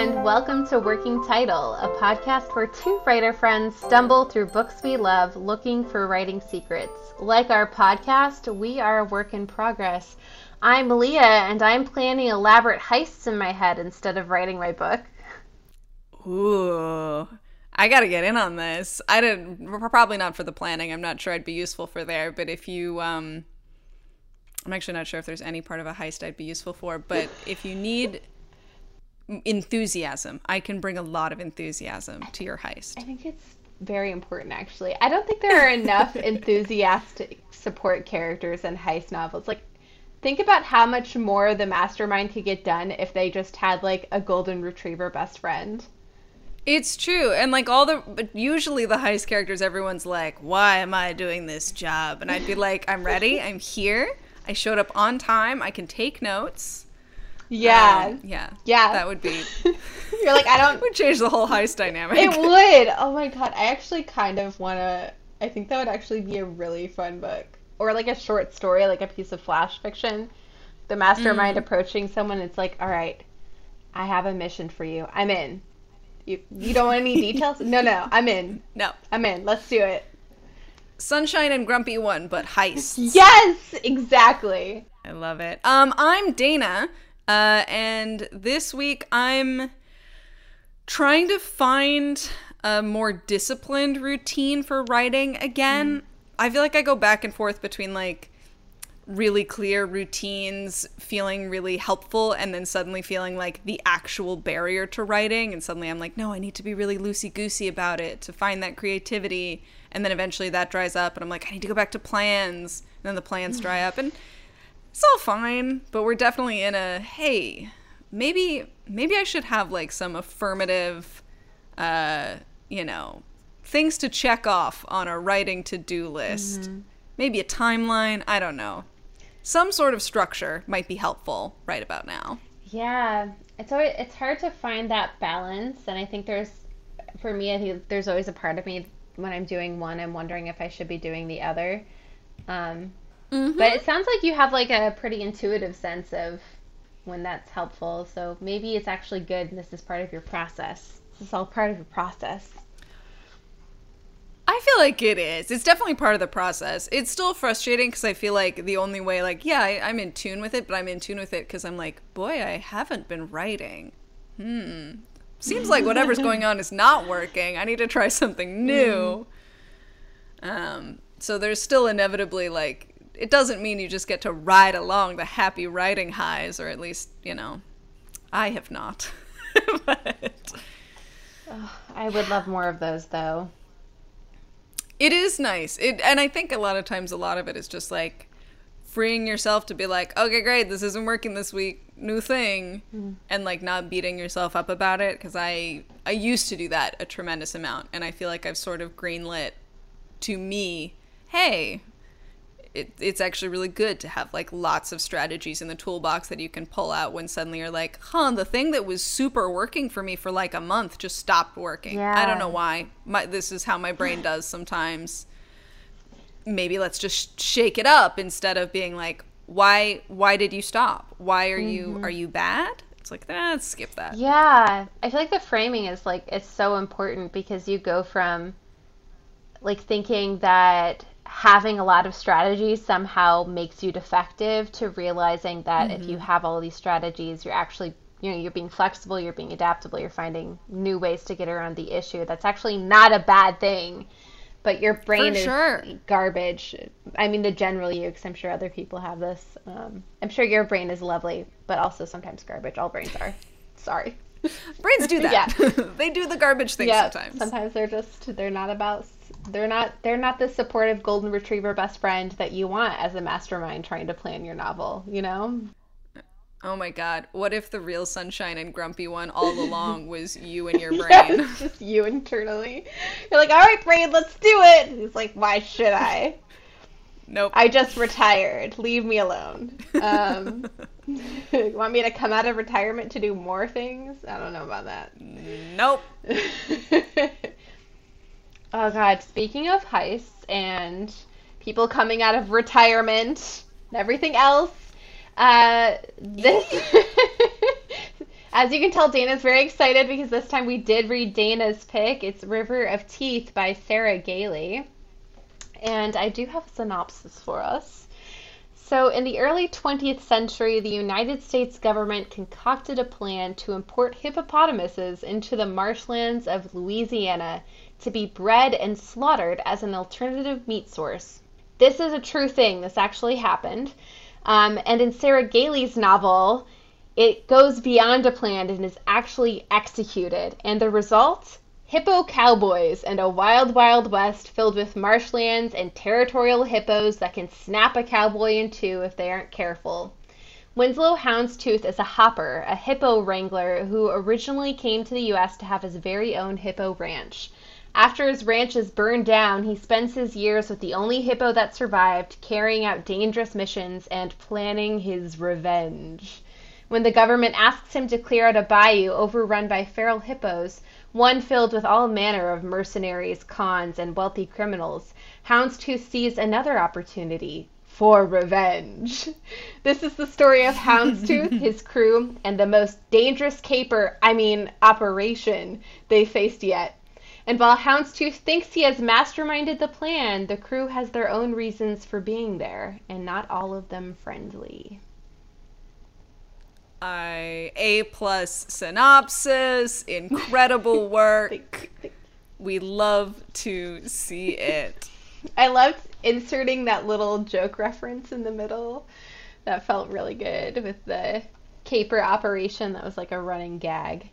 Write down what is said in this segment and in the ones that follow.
and welcome to Working Title, a podcast where two writer friends stumble through books we love looking for writing secrets. Like our podcast, we are a work in progress. I'm Leah, and I'm planning elaborate heists in my head instead of writing my book. Ooh. I gotta get in on this. I didn't probably not for the planning. I'm not sure I'd be useful for there, but if you um I'm actually not sure if there's any part of a heist I'd be useful for, but if you need enthusiasm, I can bring a lot of enthusiasm to your heist. I think it's very important actually. I don't think there are enough enthusiastic support characters in heist novels. Like think about how much more the mastermind could get done if they just had like a golden retriever best friend. It's true. And like all the but usually the heist characters everyone's like, "Why am I doing this job?" And I'd be like, "I'm ready. I'm here. I showed up on time. I can take notes." Yeah. Um, yeah. Yeah. That would be You're like, I don't would change the whole heist dynamic. It would. Oh my god. I actually kind of want to I think that would actually be a really fun book or like a short story, like a piece of flash fiction. The mastermind Mm. approaching someone, it's like, "All right, I have a mission for you. I'm in. You you don't want any details? No, no, I'm in. No. I'm in. Let's do it." Sunshine and Grumpy one, but heists. Yes, exactly. I love it. Um, I'm Dana, uh, and this week I'm trying to find a more disciplined routine for writing again. I feel like I go back and forth between like really clear routines feeling really helpful and then suddenly feeling like the actual barrier to writing and suddenly I'm like no I need to be really loosey goosey about it to find that creativity. And then eventually that dries up and I'm like I need to go back to plans. And then the plans dry up. And it's all fine but we're definitely in a hey maybe maybe I should have like some affirmative uh you know things to check off on a writing to-do list. Maybe a timeline i don't know. Some sort of structure might be helpful right about now. Yeah, it's always it's hard to find that balance, and I think there's, for me, I think there's always a part of me when I'm doing one, I'm wondering if I should be doing the other. Um, But it sounds like you have like a pretty intuitive sense of when that's helpful. So maybe it's actually good. And this is part of your process. This is all part of your process. i feel like it is it's definitely part of the process it's still frustrating because i feel like the only way like yeah I, i'm in tune with it but i'm in tune with it because i'm like boy i haven't been writing hmm seems like whatever's going on is not working i need to try something new um so there's still inevitably like it doesn't mean you just get to ride along the happy writing highs or at least you know i have not but I would love more of those though. It is nice. It and I think a lot of times a lot of it is just like freeing yourself to be like, okay, great, this isn't working this week, new thing, mm-hmm. and like not beating yourself up about it because I I used to do that a tremendous amount, and I feel like I've sort of greenlit to me, hey, it, it's actually really good to have like lots of strategies in the toolbox that you can pull out when suddenly you're like, huh, the thing that was super working for me for like a month just stopped working. I don't know why. My, this is how my brain does sometimes. Maybe let's just shake it up instead of being like, why why did you stop? Why are you are you bad? It's like, eh, let's skip that. Yeah, I feel like the framing is like it's so important because you go from like thinking that having a lot of strategies somehow makes you defective to realizing that if you have all these strategies, you're actually you know you're being flexible, you're being adaptable, you're finding new ways to get around the issue. That's actually not a bad thing. But your brain For is sure. garbage. I mean, the general you, because I'm sure other people have this. Um, I'm sure your brain is lovely, but also sometimes garbage. All brains are. Sorry. Brains do that. yeah. they do the garbage things yeah, sometimes. they're just they're not about they're not they're not the supportive golden retriever best friend that you want as a mastermind trying to plan your novel. You know? Oh my god. What if the real sunshine and grumpy one all along was you and your brain? Yeah, it's just you internally. You're like, all right, brain, let's do it. And he's like, why should I? Nope. I just retired. Leave me alone. Um, want me to come out of retirement to do more things? I don't know about that. nope. Oh God! Speaking of heists and people coming out of retirement and everything else, uh, this As you can tell, Dana's very excited because this time we did read Dana's pick. It's River of Teeth by Sarah Gailey. And I do have a synopsis for us. So, in the early 20th century, the United States government concocted a plan to import hippopotamuses into the marshlands of Louisiana to be bred and slaughtered as an alternative meat source. This is a true thing, this actually happened. Um, and in Sarah Gailey's novel, it goes beyond a plan and is actually executed. And the result? Hippo cowboys and a wild, wild west filled with marshlands and territorial hippos that can snap a cowboy in two if they aren't careful. Winslow Houndstooth is a hopper, a hippo wrangler who originally came to the U.S. to have his very own hippo ranch. After his ranch is burned down, he spends his years with the only hippo that survived, carrying out dangerous missions and planning his revenge. When the government asks him to clear out a bayou overrun by feral hippos, one filled with all manner of mercenaries, cons, and wealthy criminals, Houndstooth sees another opportunity for revenge. This is the story of Houndstooth, his crew, and the most dangerous caper, I mean, operation they faced yet. And while Houndstooth thinks he has masterminded the plan, the crew has their own reasons for being there, and not all of them friendly. I A plus synopsis, incredible work. we love to see it. I loved inserting that little joke reference in the middle. That felt really good with the caper operation. That was like a running gag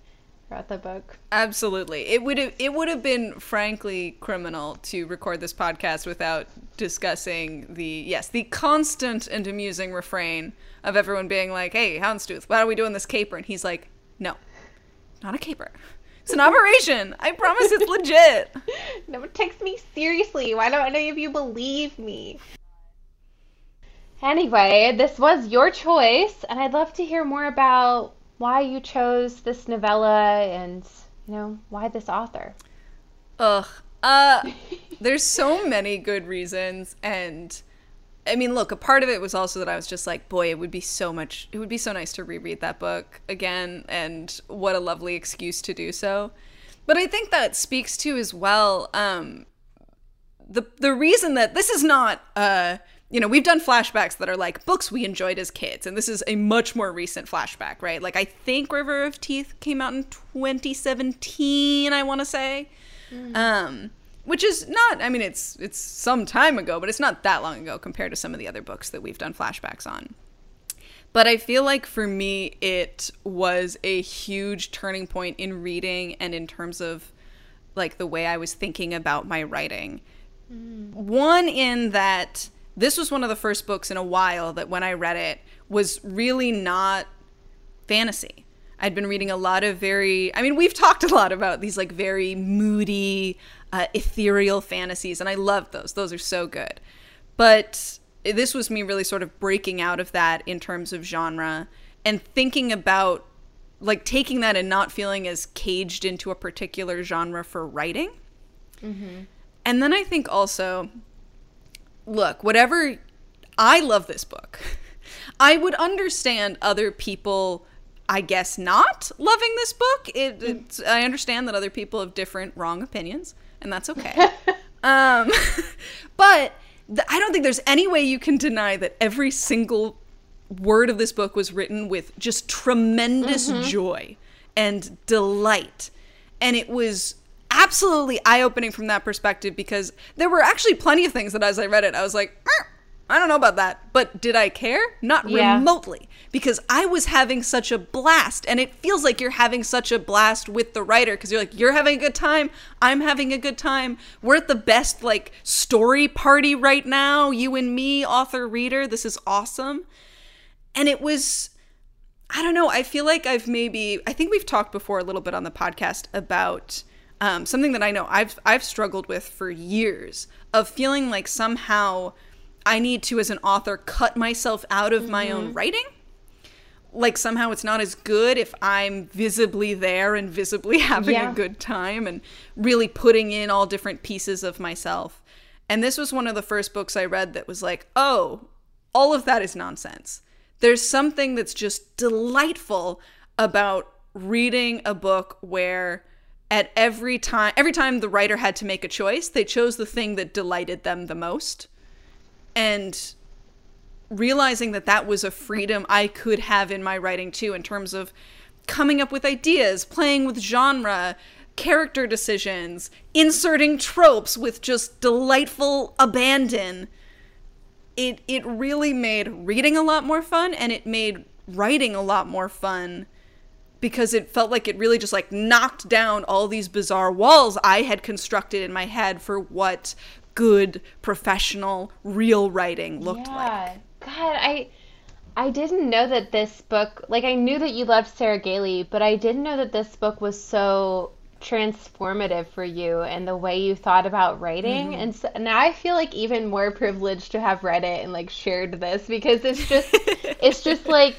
throughout the book. Absolutely. It would have it would have been frankly criminal to record this podcast without discussing the yes, the constant and amusing refrain of everyone being like, "Hey, Houndstooth, why are we doing this caper?" And he's like, "No, not a caper. It's an operation. I promise it's legit." no one takes me seriously. Why don't any of you believe me? Anyway, this was your choice, and I'd love to hear more about why you chose this novella and you know why this author. Ugh. Uh, there's so many good reasons, and I mean, look, a part of it was also that I was just like, boy, it would be so much, it would be so nice to reread that book again, and what a lovely excuse to do so. But I think that speaks to as well um, the the reason that this is not, uh, you know, we've done flashbacks that are like books we enjoyed as kids, and this is a much more recent flashback, right? Like I think River of Teeth came out in 2017, I want to say. Mm. Um, which is not i mean it's it's some time ago but it's not that long ago compared to some of the other books that we've done flashbacks on but i feel like for me it was a huge turning point in reading and in terms of like the way i was thinking about my writing mm. one in that this was one of the first books in a while that when i read it was really not fantasy I'd been reading a lot of very, I mean, we've talked a lot about these like very moody, uh, ethereal fantasies, and I love those. Those are so good. But this was me really sort of breaking out of that in terms of genre and thinking about like taking that and not feeling as caged into a particular genre for writing. Mm-hmm. And then I think also, look, whatever, I love this book. I would understand other people I guess not loving this book. It, I understand that other people have different wrong opinions, and that's okay. um, but th- I don't think there's any way you can deny that every single word of this book was written with just tremendous mm-hmm. joy and delight, and it was absolutely eye opening from that perspective because there were actually plenty of things that as I read it, I was like. Er, I don't know about that, but did I care? Not yeah. remotely, because I was having such a blast, and it feels like you're having such a blast with the writer because you're like, you're having a good time, I'm having a good time. We're at the best like story party right now, you and me, author reader. This is awesome, and it was. I don't know. I feel like I've maybe I think we've talked before a little bit on the podcast about um, something that I know I've I've struggled with for years of feeling like somehow I need to, as an author, cut myself out of mm-hmm. my own mm-hmm. writing. Like somehow it's not as good if I'm visibly there and visibly having yeah. a good time and really putting in all different pieces of myself. And this was one of the first books I read that was like, oh, all of that is nonsense. There's something that's just delightful about reading a book where at every time every time the writer had to make a choice, they chose the thing that delighted them the most. And realizing that that was a freedom I could have in my writing too in terms of coming up with ideas, playing with genre, character decisions, inserting tropes with just delightful abandon. It it really made reading a lot more fun and it made writing a lot more fun because it felt like it really just like knocked down all these bizarre walls I had constructed in my head for what good professional real writing looked yeah. like. God, I I didn't know that this book like I knew that you loved Sarah Gailey, but I didn't know that this book was so transformative for you and the way you thought about writing mm-hmm. and so, now i feel like even more privileged to have read it and like shared this because it's just it's just like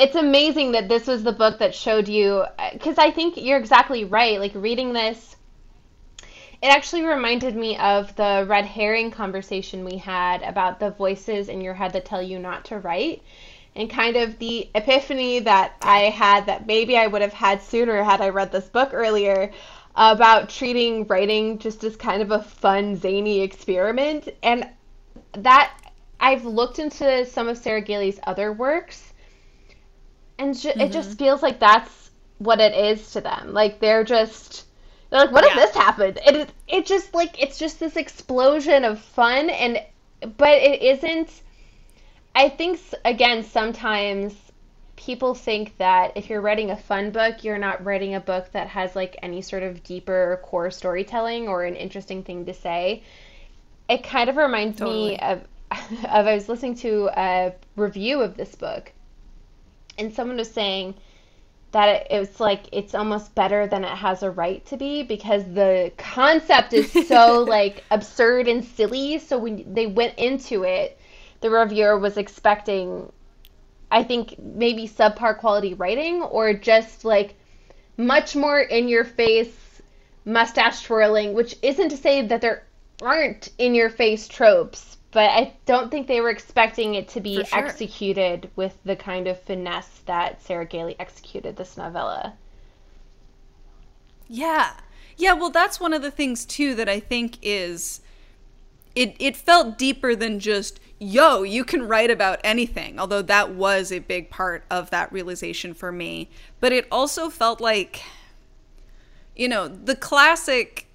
it's amazing that this was the book that showed you because i think you're exactly right like reading this it actually reminded me of the red herring conversation we had about the voices in your head that tell you not to write and kind of the epiphany that I had that maybe I would have had sooner had I read this book earlier about treating writing just as kind of a fun, zany experiment. And that I've looked into some of Sarah Gailey's other works, and ju- mm-hmm. it just feels like that's what it is to them. Like they're just. They're like, what yeah. if this happened? It it just like it's just this explosion of fun and but it isn't I think again sometimes people think that if you're writing a fun book, you're not writing a book that has like any sort of deeper core storytelling or an interesting thing to say. It kind of reminds totally. me of of I was listening to a review of this book and someone was saying that it, it's like it's almost better than it has a right to be because the concept is so like absurd and silly. So when they went into it the reviewer was expecting I think maybe subpar quality writing or just like much more in your face mustache twirling, which isn't to say that there aren't in your face tropes, but I don't think they were expecting it to be sure. executed with the kind of finesse that Sarah Gailey executed this novella. Yeah. Yeah, well that's one of the things too that I think is it it felt deeper than just yo, you can write about anything. Although that was a big part of that realization for me. But it also felt like, you know, the classic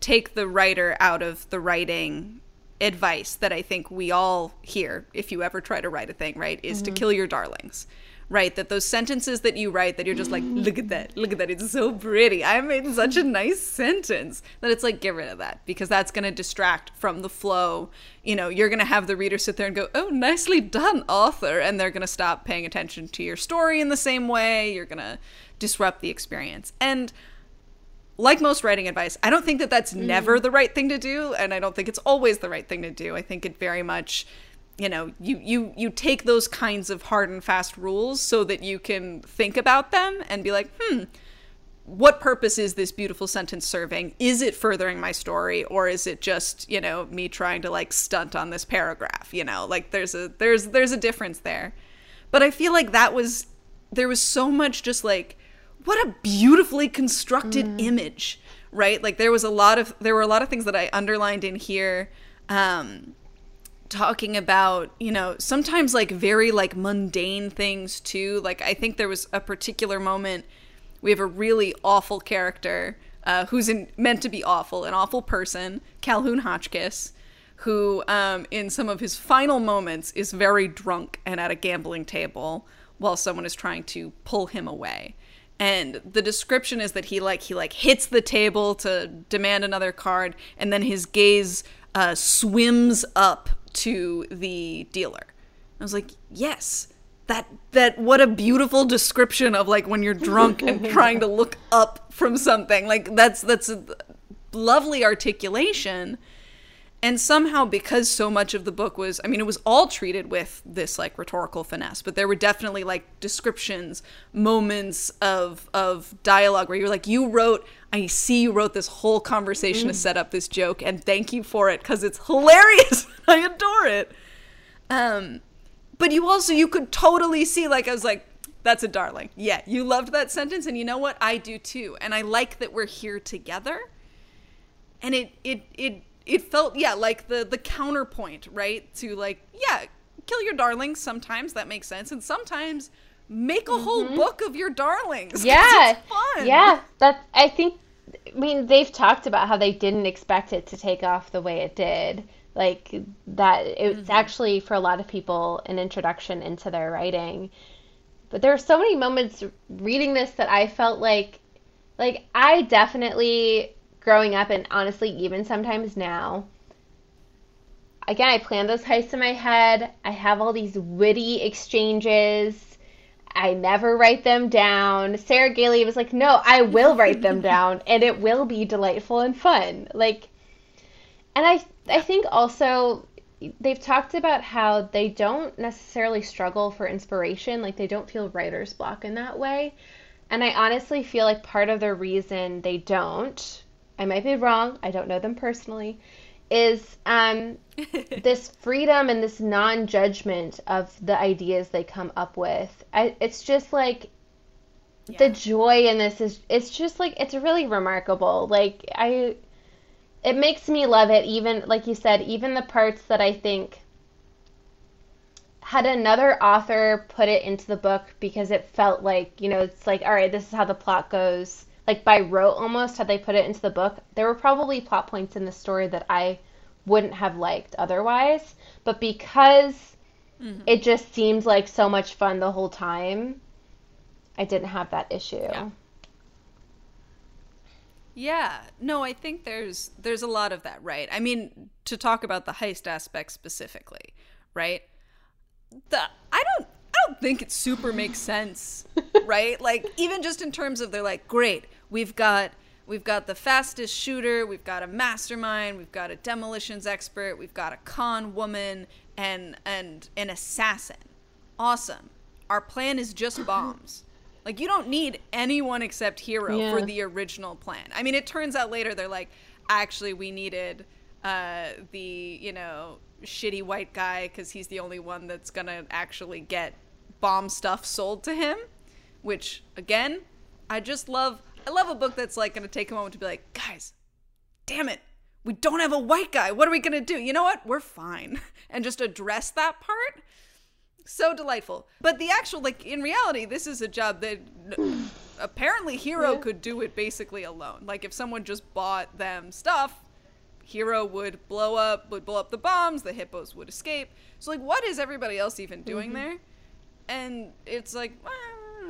take the writer out of the writing advice that I think we all hear if you ever try to write a thing, right? Is mm-hmm. to kill your darlings right? That those sentences that you write that you're just like, look at that, look at that, it's so pretty. I made such a nice sentence that it's like, get rid of that because that's going to distract from the flow. You know, you're going to have the reader sit there and go, oh, nicely done, author. And they're going to stop paying attention to your story in the same way. You're going to disrupt the experience. And like most writing advice, I don't think that that's mm. never the right thing to do. And I don't think it's always the right thing to do. I think it very much you know you you you take those kinds of hard and fast rules so that you can think about them and be like hmm what purpose is this beautiful sentence serving is it furthering my story or is it just you know me trying to like stunt on this paragraph you know like there's a there's there's a difference there but i feel like that was there was so much just like what a beautifully constructed mm. image right? Like there was a lot of there were a lot of things that i underlined in here um talking about you know sometimes like very like mundane things too. Like i think there was a particular moment we have a really awful character uh, who's in, meant to be awful an awful person calhoun hotchkiss who um, in some of his final moments is very drunk and at a gambling table while someone is trying to pull him away and the description is that he like he like hits the table to demand another card and then his gaze uh, swims up to the dealer. I was like, yes, that that what a beautiful description of like when you're drunk and trying to look up from something. Like that's that's a lovely articulation. And somehow because so much of the book was I mean it was all treated with this like rhetorical finesse, but there were definitely like descriptions, moments of of dialogue where you're like you wrote I see you wrote this whole conversation mm. to set up this joke, and thank you for it because it's hilarious. I adore it. Um, but you also you could totally see like I was like, That's a darling. Yeah, you loved that sentence, and you know what? I do too. And I like that we're here together. And it it it it felt yeah like the the counterpoint right to like yeah kill your darlings sometimes that makes sense and sometimes make a mm-hmm. whole book of your darlings yeah yeah that i think i mean they've talked about how they didn't expect it to take off the way it did like that it's mm-hmm. actually for a lot of people an introduction into their writing but there are so many moments reading this that I felt like like I definitely growing up and honestly even sometimes now again I plan those heists in my head. I have all these witty exchanges. I never write them down. Sarah Gailey was like, "No, I will write them down and it will be delightful and fun." Like and I I think also they've talked about how they don't necessarily struggle for inspiration, like they don't feel writer's block in that way. And I honestly feel like part of the reason they don't, I might be wrong, I don't know them personally, is um, this freedom and this non judgment of the ideas they come up with. I, it's just like yeah. the joy in this is, it's just like, it's really remarkable. Like, I it makes me love it even like you said even the parts that i think had another author put it into the book because it felt like you know it's like all right this is how the plot goes like by rote almost had they put it into the book there were probably plot points in the story that i wouldn't have liked otherwise but because mm-hmm. it just seemed like so much fun the whole time i didn't have that issue yeah. Yeah, no, I think there's there's a lot of that, right? I mean, to talk about the heist aspect specifically, right? The I don't I don't think it super makes sense, right? Like even just in terms of they're like, great, we've got we've got the fastest shooter, we've got a mastermind, we've got a demolitions expert, we've got a con woman and and an assassin. Awesome. Our plan is just bombs. Like you don't need anyone except Hero yeah. for the original plan. I mean, it turns out later they're like, actually, we needed uh, the you know shitty white guy because he's the only one that's gonna actually get bomb stuff sold to him. Which again, I just love. I love a book that's like gonna take a moment to be like, guys, damn it, we don't have a white guy. What are we gonna do? You know what? We're fine, and just address that part so delightful. But the actual, like, in reality, this is a job that apparently Hero yeah. could do it basically alone. Like, if someone just bought them stuff, Hero would blow up, would blow up the bombs, the hippos would escape. So, like, what is everybody else even doing mm-hmm. there? And it's like, well,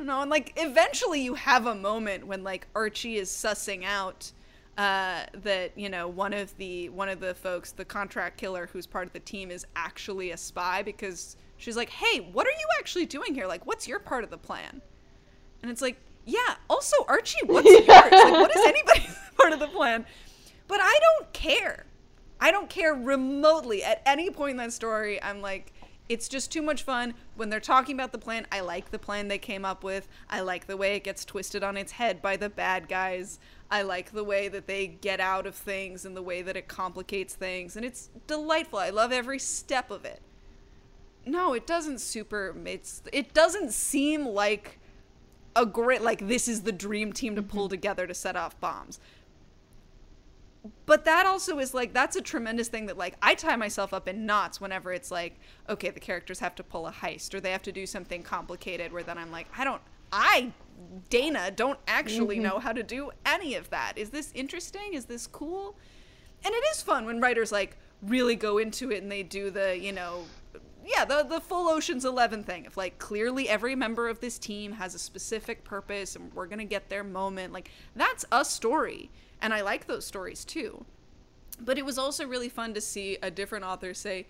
don't know. And, like, eventually you have a moment when, like, Archie is sussing out uh, that you know one of the one of the folks, the contract killer who's part of the team, is actually a spy because she's like, "Hey, what are you actually doing here? Like, what's your part of the plan?" And it's like, "Yeah, also Archie, what's yours? Like, what is anybody's part of the plan?" But I don't care. I don't care remotely at any point in that story. I'm like, it's just too much fun when they're talking about the plan. I like the plan they came up with. I like the way it gets twisted on its head by the bad guys. I like the way that they get out of things and the way that it complicates things. And it's delightful. I love every step of it. No, it doesn't super. It's it doesn't seem like a great like this is the dream team to mm-hmm. pull together to set off bombs. But that also is like that's a tremendous thing that like I tie myself up in knots whenever it's like okay the characters have to pull a heist or they have to do something complicated where then I'm like I don't I Dana don't actually mm-hmm. know how to do any of that. Is this interesting? Is this cool? And it is fun when writers like really go into it and they do the, you know, yeah, the the full Ocean's Eleven thing. If like clearly every member of this team has a specific purpose and we're gonna get their moment, like that's a story, and I like those stories too. But it was also really fun to see a different author say,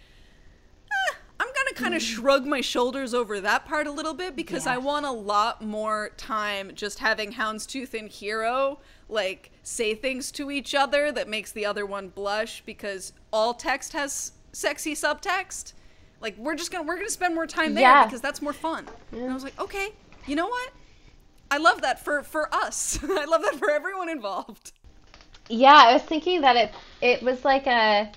eh, "I'm gonna kind of mm. shrug my shoulders over that part a little bit because I want a lot more time just having Houndstooth and Hero like say things to each other that makes the other one blush because all text has sexy subtext." Like we're just gonna we're gonna spend more time there yeah. because that's more fun. Yeah. And I was like, okay, you know what? I love that for for us. I love that for everyone involved. Yeah, I was thinking that it it was like a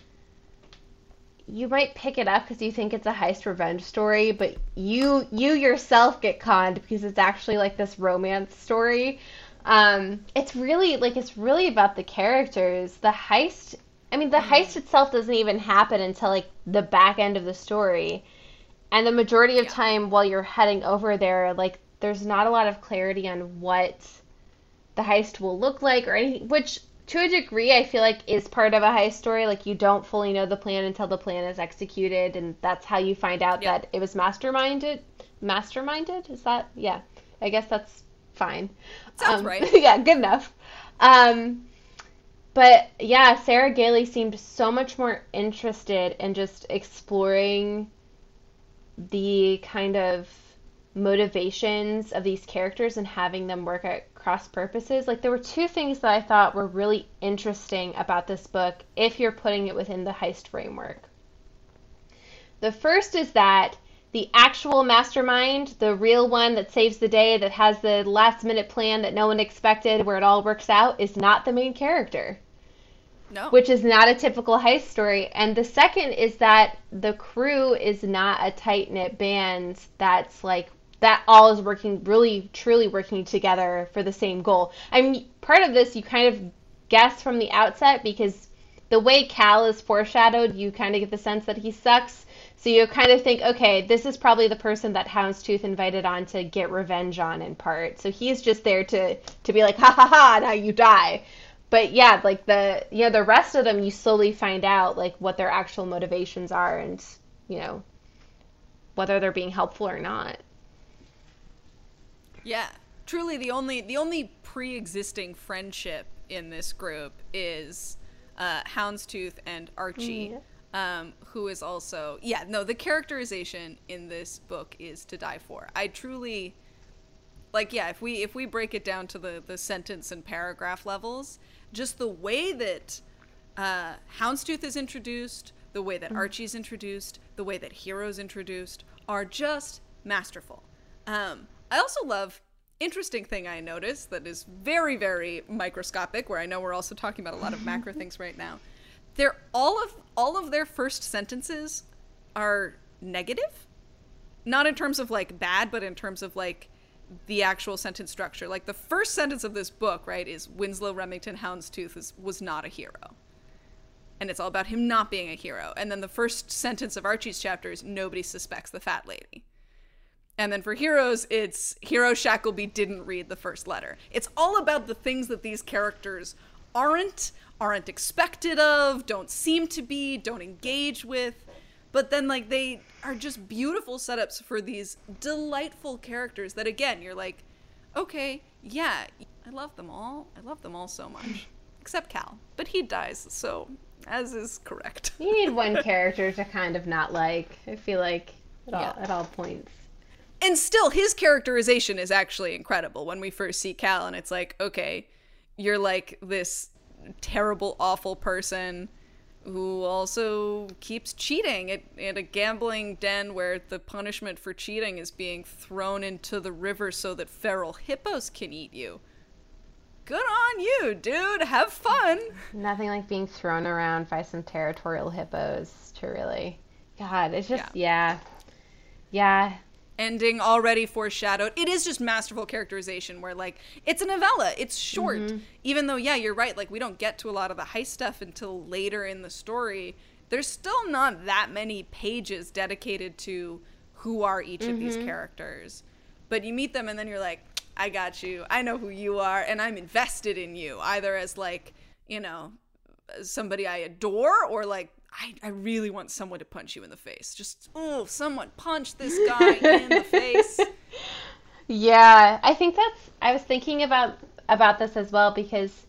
you might pick it up because you think it's a heist revenge story, but you you yourself get conned because it's actually like this romance story. Um, it's really like it's really about the characters. The heist, I mean, the mm. heist itself doesn't even happen until like the back end of the story, and the majority of yeah. time while you're heading over there, like there's not a lot of clarity on what the heist will look like or anything. Which to a degree, I feel like is part of a heist story. Like you don't fully know the plan until the plan is executed, and that's how you find out that it was masterminded. Masterminded is that? Yeah, I guess that's fine. Sounds um, right. yeah, good enough. Um, but yeah, Sarah Gailey seemed so much more interested in just exploring the kind of motivations of these characters and having them work at cross purposes. Like there were two things that I thought were really interesting about this book if you're putting it within the heist framework. The first is that the actual mastermind, the real one that saves the day, that has the last minute plan that no one expected, where it all works out, is not the main character. No. Which is not a typical heist story. And the second is that the crew is not a tight knit band that's like, that all is working, really, truly working together for the same goal. I mean, part of this you kind of guess from the outset because the way Cal is foreshadowed, you kind of get the sense that he sucks so you kind of think, okay, this is probably the person that Houndstooth invited on to get revenge on in part. So he's just there to to be like, ha ha ha, now you die. But yeah, like the you know the rest of them, you slowly find out like what their actual motivations are, and you know whether they're being helpful or not. Yeah, truly the only the only pre-existing friendship in this group is uh, Houndstooth and Archie. Mm-hmm um, who is also yeah no the characterization in this book is to die for. I truly like yeah if we if we break it down to the the sentence and paragraph levels, just the way that uh, Houndstooth is introduced, the way that mm. Archie's introduced, the way that Hero's introduced are just masterful. Um, I also love interesting thing I noticed that is very very microscopic. Where I know we're also talking about a lot of mm-hmm. macro things right now. They're all of all of their first sentences are negative. Not in terms of like bad but in terms of like the actual sentence structure. Like the first sentence of this book right is winslow remington houndstooth is, was not a hero. And it's all about him not being a hero. And then the first sentence of archie's chapter is nobody suspects the fat lady and then for heroes it's hero shackleby didn't read the first letter it's all about the things that these characters aren't aren't expected of, don't seem to be, don't engage with. But then, like, they are just beautiful setups for these delightful characters that, again, you're like, okay, yeah, I love them all. I love them all so much. Except Cal. But he dies, so as is correct. you need one character to kind of not like. I feel like at all, yeah. at all points. And still, his characterization is actually incredible when we first see Cal, and it's like, okay, you're like this terrible, awful person who also keeps cheating at, at a gambling den where the punishment for cheating is being thrown into the river so that feral hippos can eat you. Good on you, dude. Have fun. Nothing like being thrown around by some territorial hippos to really. God, it's just, yeah. Yeah. yeah ending already foreshadowed. It is just masterful characterization where like it's a novella. It's short. Mm-hmm. Even though yeah, you're right, like we don't get to a lot of the heist stuff until later in the story. There's still not that many pages dedicated to who are each mm-hmm. of these mm-hmm. characters. But you meet them and then you're like, I got you. I know who you are and I'm invested in you either as like, you know, somebody I adore or like I, I really want someone to punch you in the face. Just oh, someone punch this guy in the face. Yeah, I think that's. I was thinking about about this as well because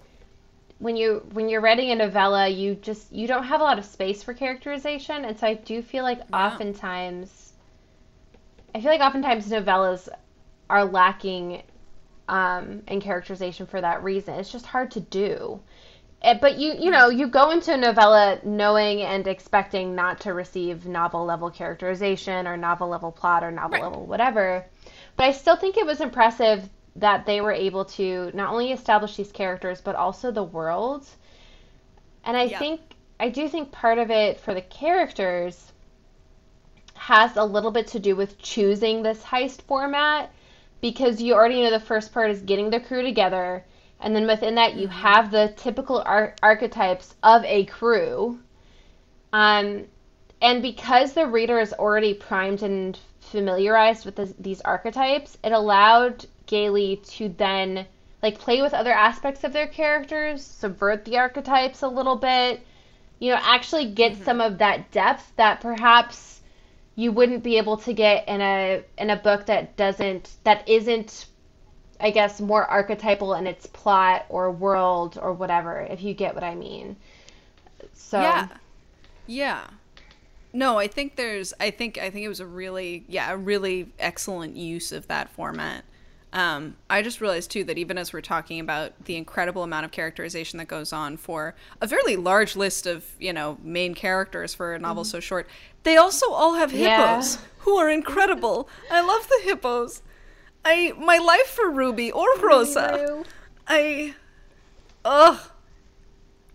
when you when you're writing a novella, you just you don't have a lot of space for characterization, and so I do feel like oftentimes, I feel like oftentimes novellas are lacking um, in characterization for that reason. It's just hard to do. Eh, but you you know you go into a novella knowing and expecting not to receive novel level characterization or novel level plot or novel right. level whatever but i still think it was impressive that they were able to not only establish these characters but also the world and i yeah. think I do think part of it for the characters has a little bit to do with choosing this heist format because you already know the first part is getting the crew together and then within that you have the typical ar- archetypes of a crew um, and because the reader is already primed and familiarized with this, these archetypes it allowed gailey to then like play with other aspects of their characters subvert the archetypes a little bit you know actually get mm-hmm. some of that depth that perhaps you wouldn't be able to get in a in a book that doesn't that isn't I guess more archetypal in its plot or world or whatever if you get what I mean. So Yeah. Yeah. No, I think there's I think I think it was a really yeah, a really excellent use of that format. Um, I just realized too that even as we're talking about the incredible amount of characterization that goes on for a fairly large list of you know main characters for a novel mm-hmm. so short, they also all have hippos yeah. who are incredible. I love the hippos. I my life for Ruby or Rosa. I, ugh,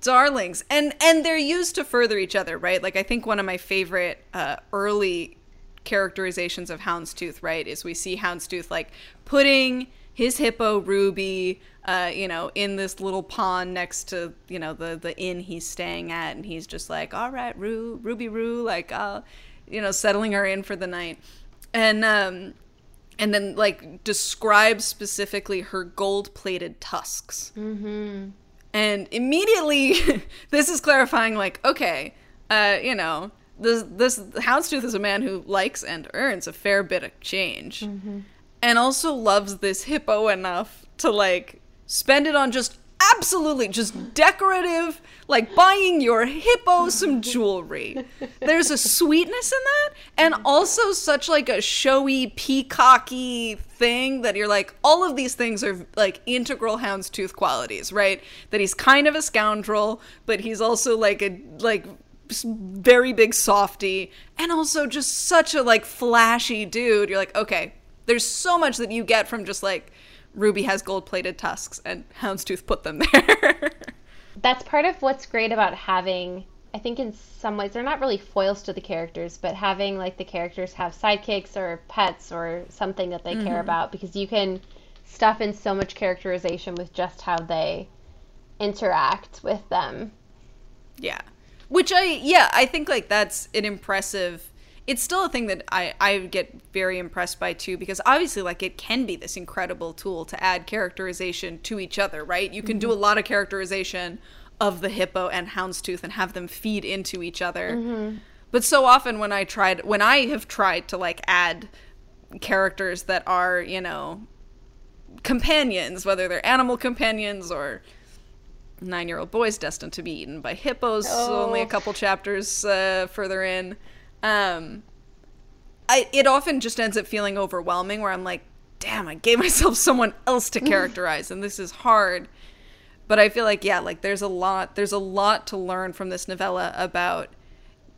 darlings, and and they're used to further each other, right? Like I think one of my favorite uh, early characterizations of Houndstooth, right, is we see Houndstooth like putting his hippo Ruby, uh, you know, in this little pond next to you know the the inn he's staying at, and he's just like, all right, Ru, Ruby Roo, like, uh, you know, settling her in for the night, and um, and then like describes specifically her gold plated tusks. Mm-hmm. And immediately, this is clarifying, like, okay, uh, you know, this this Houndstooth is a man who likes and earns a fair bit of change, mm-hmm. and also loves this hippo enough to like spend it on just absolutely just decorative, like buying your hippo some jewelry. There's a sweetness in that, and also such like a showy, peacocky thing that you're like, all of these things are like integral houndstooth qualities, right? That he's kind of a scoundrel, but he's also like a like very big softy and also just such a like flashy dude. You're like, okay, there's so much that you get from just like Ruby has gold plated tusks and Houndstooth put them there. That's part of what's great about having I think in some ways they're not really foils to the characters, but having like the characters have sidekicks or pets or something that they mm-hmm. care about because you can stuff in so much characterization with just how they interact with them. Yeah. Which I yeah, I think like that's an impressive it's still a thing that I, I get very impressed by too because obviously like it can be this incredible tool to add characterization to each other right you can mm-hmm. do a lot of characterization of the hippo and houndstooth and have them feed into each other mm-hmm. but so often when i tried when i have tried to like add characters that are you know companions whether they're animal companions or nine year old boys destined to be eaten by hippos, oh. only a couple chapters uh, further in. Um, I, it often just ends up feeling overwhelming where I'm like, damn, I gave myself someone else to characterize, and this is hard. But I feel like, yeah, like there's a lot, there's a lot to learn from this novella about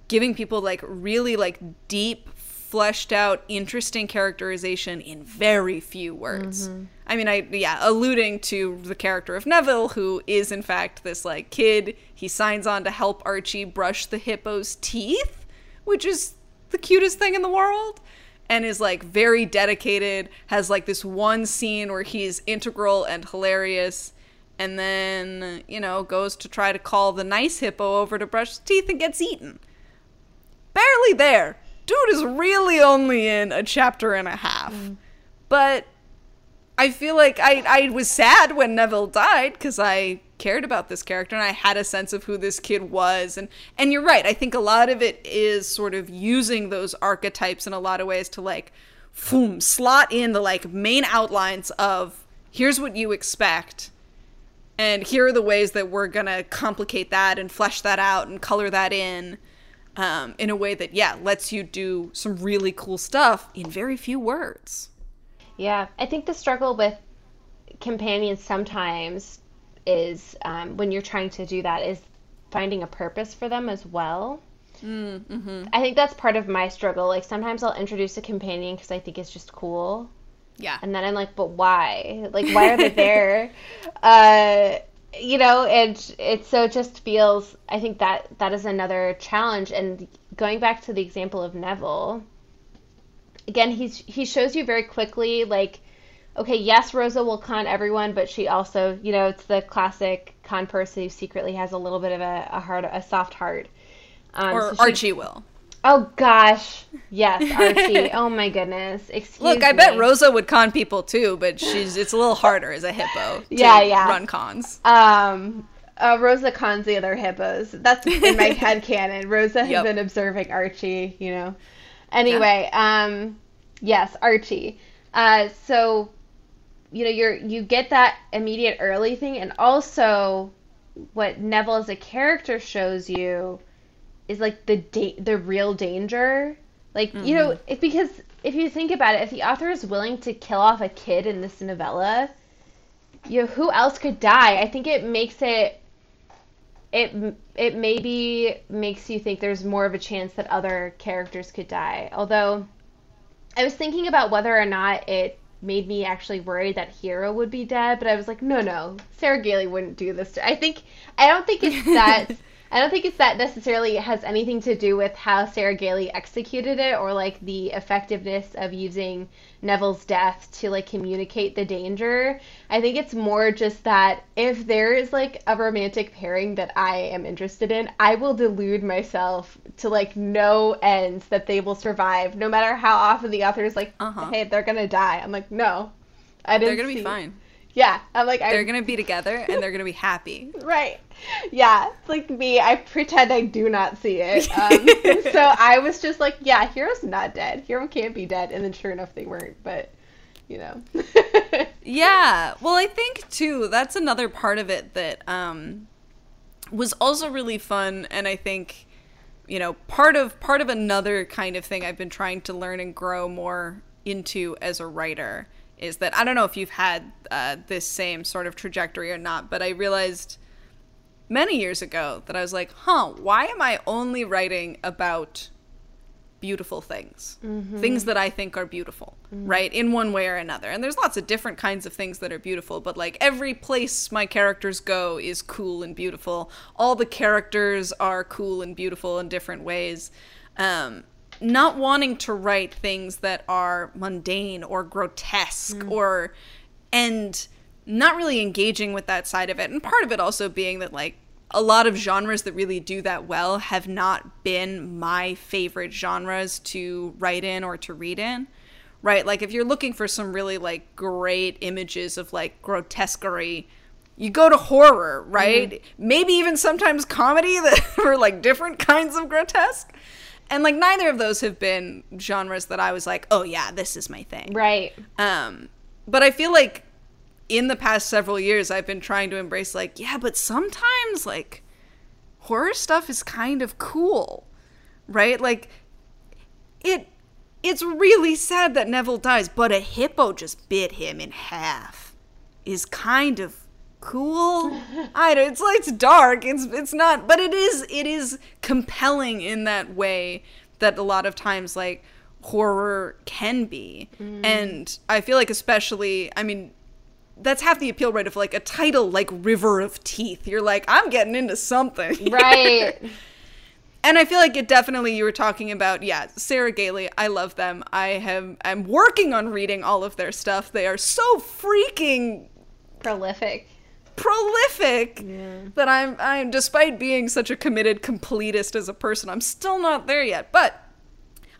giving people like really like deep fleshed out, interesting characterization in very few words. Mm-hmm. I mean, I yeah, alluding to the character of Neville, who is in fact this like kid. He signs on to help Archie brush the hippo's teeth, which is the cutest thing in the world. And is like very dedicated, has like this one scene where he's integral and hilarious, and then, you know, goes to try to call the nice hippo over to brush his teeth and gets eaten. Barely there dude is really only in a chapter and a half. Mm. But I feel like I, I was sad when Neville died because I cared about this character and I had a sense of who this kid was. And and you're right. I think a lot of it is sort of using those archetypes in a lot of ways to like boom, slot in the like main outlines of here's what you expect. And here are the ways that we're gonna complicate that and flesh that out and color that in um, in a way that, yeah, lets you do some really cool stuff in very few words. Yeah, I think the struggle with companions sometimes is um, when you're trying to do that is finding a purpose for them as well. Mm, mm-hmm. I think that's part of my struggle. Like sometimes I'll introduce a companion because I think it's just cool. Yeah. And then I'm like, but why? Like, why are they there? uh, you know, and it so it just feels. I think that that is another challenge. And going back to the example of Neville, again, he's he shows you very quickly like. Okay, yes, Rosa will con everyone, but she also, you know, it's the classic con person who secretly has a little bit of a, a heart, a soft heart. Um, or so she, Archie will. Oh gosh, yes, Archie. oh my goodness. Excuse Look, I me. bet Rosa would con people too, but she's it's a little harder as a hippo. yeah, yeah. Run cons. Um, uh, Rosa cons the other hippos. That's in my head canon. Rosa has yep. been observing Archie. You know. Anyway, yeah. um, yes, Archie. Uh, so, you know, you're you get that immediate early thing, and also what Neville as a character shows you is like the da- the real danger. Like mm-hmm. you know, mm-hmm. if, because if you think about it, if the author is willing to kill off a kid in this novella, you know, who else could die? I think it makes it it it maybe makes you think there's more of a chance that other characters could die. Although I was thinking about whether or not it made me actually worried that Hero would be dead, but I was like, no, no, Sarah Gailey wouldn't do this. To, I think I don't think it's that I don't think it's that necessarily has anything to do with how Sarah Gailey executed it or like the effectiveness of using Neville's death to like communicate the danger. I think it's more just that if there is like a romantic pairing that I am interested in, I will delude myself to like no ends that they will survive, no matter how often the author is like, uh-huh. "Hey, they're gonna die." I'm like, "No, I didn't." They're gonna see. be fine. Yeah, I'm like they're I'm... gonna be together and they're gonna be happy. right. Yeah, it's like me. I pretend I do not see it. Um, so I was just like, yeah, Hero's not dead. Hero can't be dead, and then sure enough, they weren't. But you know. yeah. Well, I think too that's another part of it that um, was also really fun, and I think you know part of part of another kind of thing I've been trying to learn and grow more into as a writer is that I don't know if you've had uh, this same sort of trajectory or not, but I realized many years ago that I was like, huh, why am I only writing about beautiful things? Mm-hmm. Things that I think are beautiful, mm-hmm. right? In one way or another. And there's lots of different kinds of things that are beautiful, but like every place my characters go is cool and beautiful. All the characters are cool and beautiful in different ways. Um, not wanting to write things that are mundane or grotesque mm. or and not really engaging with that side of it and part of it also being that like a lot of genres that really do that well have not been my favorite genres to write in or to read in right like if you're looking for some really like great images of like grotesquerie you go to horror right mm. maybe even sometimes comedy that are like different kinds of grotesque and like neither of those have been genres that I was like, oh yeah, this is my thing. Right. Um, but I feel like in the past several years, I've been trying to embrace like, yeah, but sometimes like horror stuff is kind of cool, right? Like it. It's really sad that Neville dies, but a hippo just bit him in half. Is kind of cool. I don't. It's like it's dark. It's it's not, but it is it is compelling in that way that a lot of times like horror can be, mm. and I feel like especially. I mean, that's half the appeal, right? Of like a title like River of Teeth. You're like, I'm getting into something, right? and I feel like it definitely you were talking about, yeah, Sarah Gailey. I love them. I have I'm working on reading all of their stuff. They are so freaking prolific prolific yeah. that I'm I'm despite being such a committed completist as a person, I'm still not there yet. But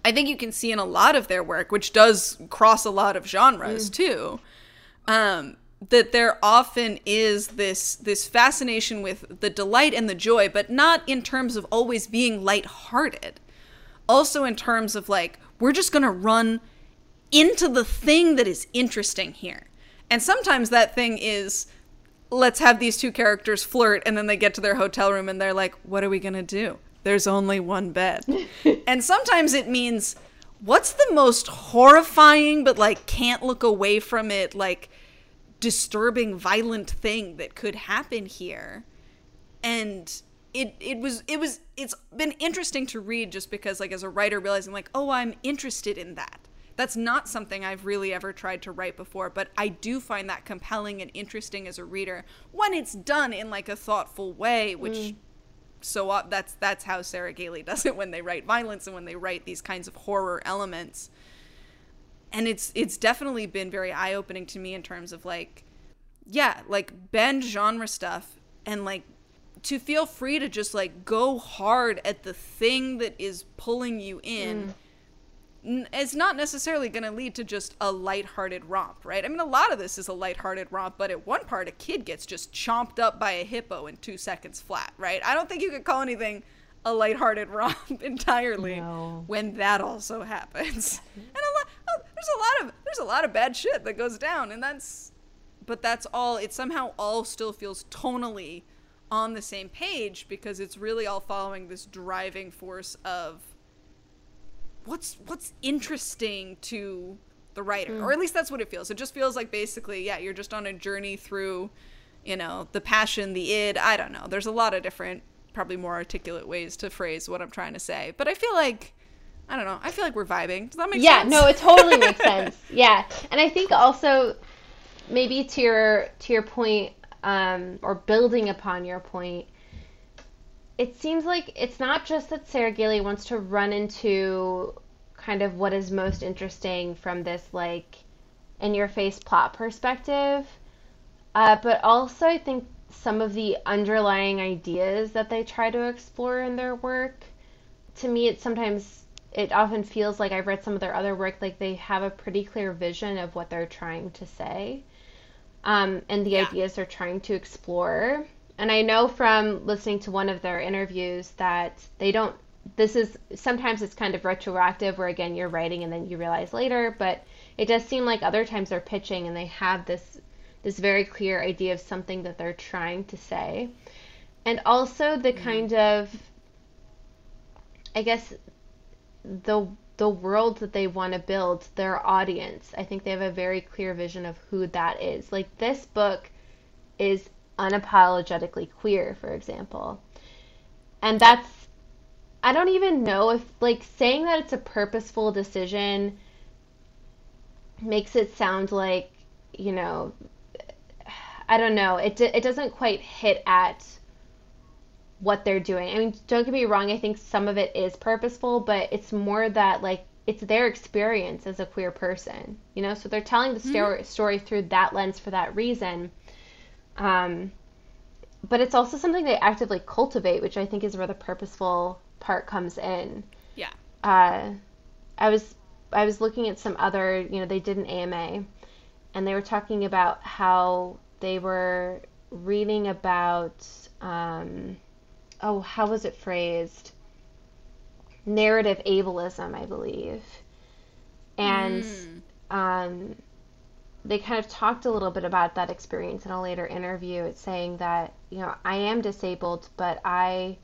I think you can see in a lot of their work, which does cross a lot of genres mm. too, um, that there often is this this fascination with the delight and the joy, but not in terms of always being lighthearted. Also in terms of like, we're just gonna run into the thing that is interesting here. And sometimes that thing is let's have these two characters flirt and then they get to their hotel room and they're like what are we going to do? There's only one bed. And sometimes it means what's the most horrifying but like can't look away from it like disturbing violent thing that could happen here? And it it was it was it's been interesting to read just because like as a writer realizing like oh i'm interested in that That's not something I've really ever tried to write before, but I do find that compelling and interesting as a reader when it's done in like a thoughtful way, which mm. so uh, that's that's how Sarah Gailey does it when they write violence and when they write these kinds of horror elements. And it's it's definitely been very eye-opening to me in terms of like yeah, like bend genre stuff and like to feel free to just like go hard at the thing that is pulling you in mm. It's not necessarily going to lead to just a lighthearted romp, right? I mean, a lot of this is a lighthearted romp, but at one part, a kid gets just chomped up by a hippo in two seconds flat, right? I don't think you could call anything a lighthearted romp entirely no. when that also happens. And a lot, oh, there's a lot of there's a lot of bad shit that goes down, and that's, but that's all. It somehow all still feels tonally on the same page because it's really all following this driving force of what's what's interesting to the writer? Mm. or at least that's what it feels. It just feels like basically yeah you're just on a journey through you know the passion the id. I don't know. There's a lot of different probably more articulate ways to phrase what i'm trying to say. But i feel like i don't know. I feel like we're vibing. Does that make yeah, sense? yeah no it totally makes sense. Yeah. And i think also maybe to your to your point um, or building upon your point, it seems like it's not just that Sarah Gailey wants to run into kind of what is most interesting from this like in your face plot perspective, uh, but also I think some of the underlying ideas that they try to explore in their work. To me, it sometimes it often feels like I've read some of their other work like they have a pretty clear vision of what they're trying to say um, and the yeah. ideas they're trying to explore. And I know from listening to one of their interviews that they don't. This is sometimes it's kind of retroactive, where again you're writing and then you realize later. But it does seem like other times they're pitching and they have this this very clear idea of something that they're trying to say, and also the mm-hmm. kind of, I guess, the the world that they want to build, their audience. I think they have a very clear vision of who that is. Like this book is unapologetically queer, for example. And that's I don't even know if like saying that it's a purposeful decision makes it sound like, you know, I don't know. It it doesn't quite hit at what they're doing. I mean, don't get me wrong, I think some of it is purposeful, but it's more that like it's their experience as a queer person, you know? So they're telling the story, mm-hmm. story through that lens for that reason. Um, but it's also something they actively cultivate, which I think is where the purposeful part comes in. Yeah. Uh, I was I was looking at some other, you know, they did an AMA, and they were talking about how they were reading about um, oh, how was it phrased? Narrative ableism, I believe. And mm. um, they kind of talked a little bit about that experience in a later interview. It's saying that, you know, I am disabled, but I,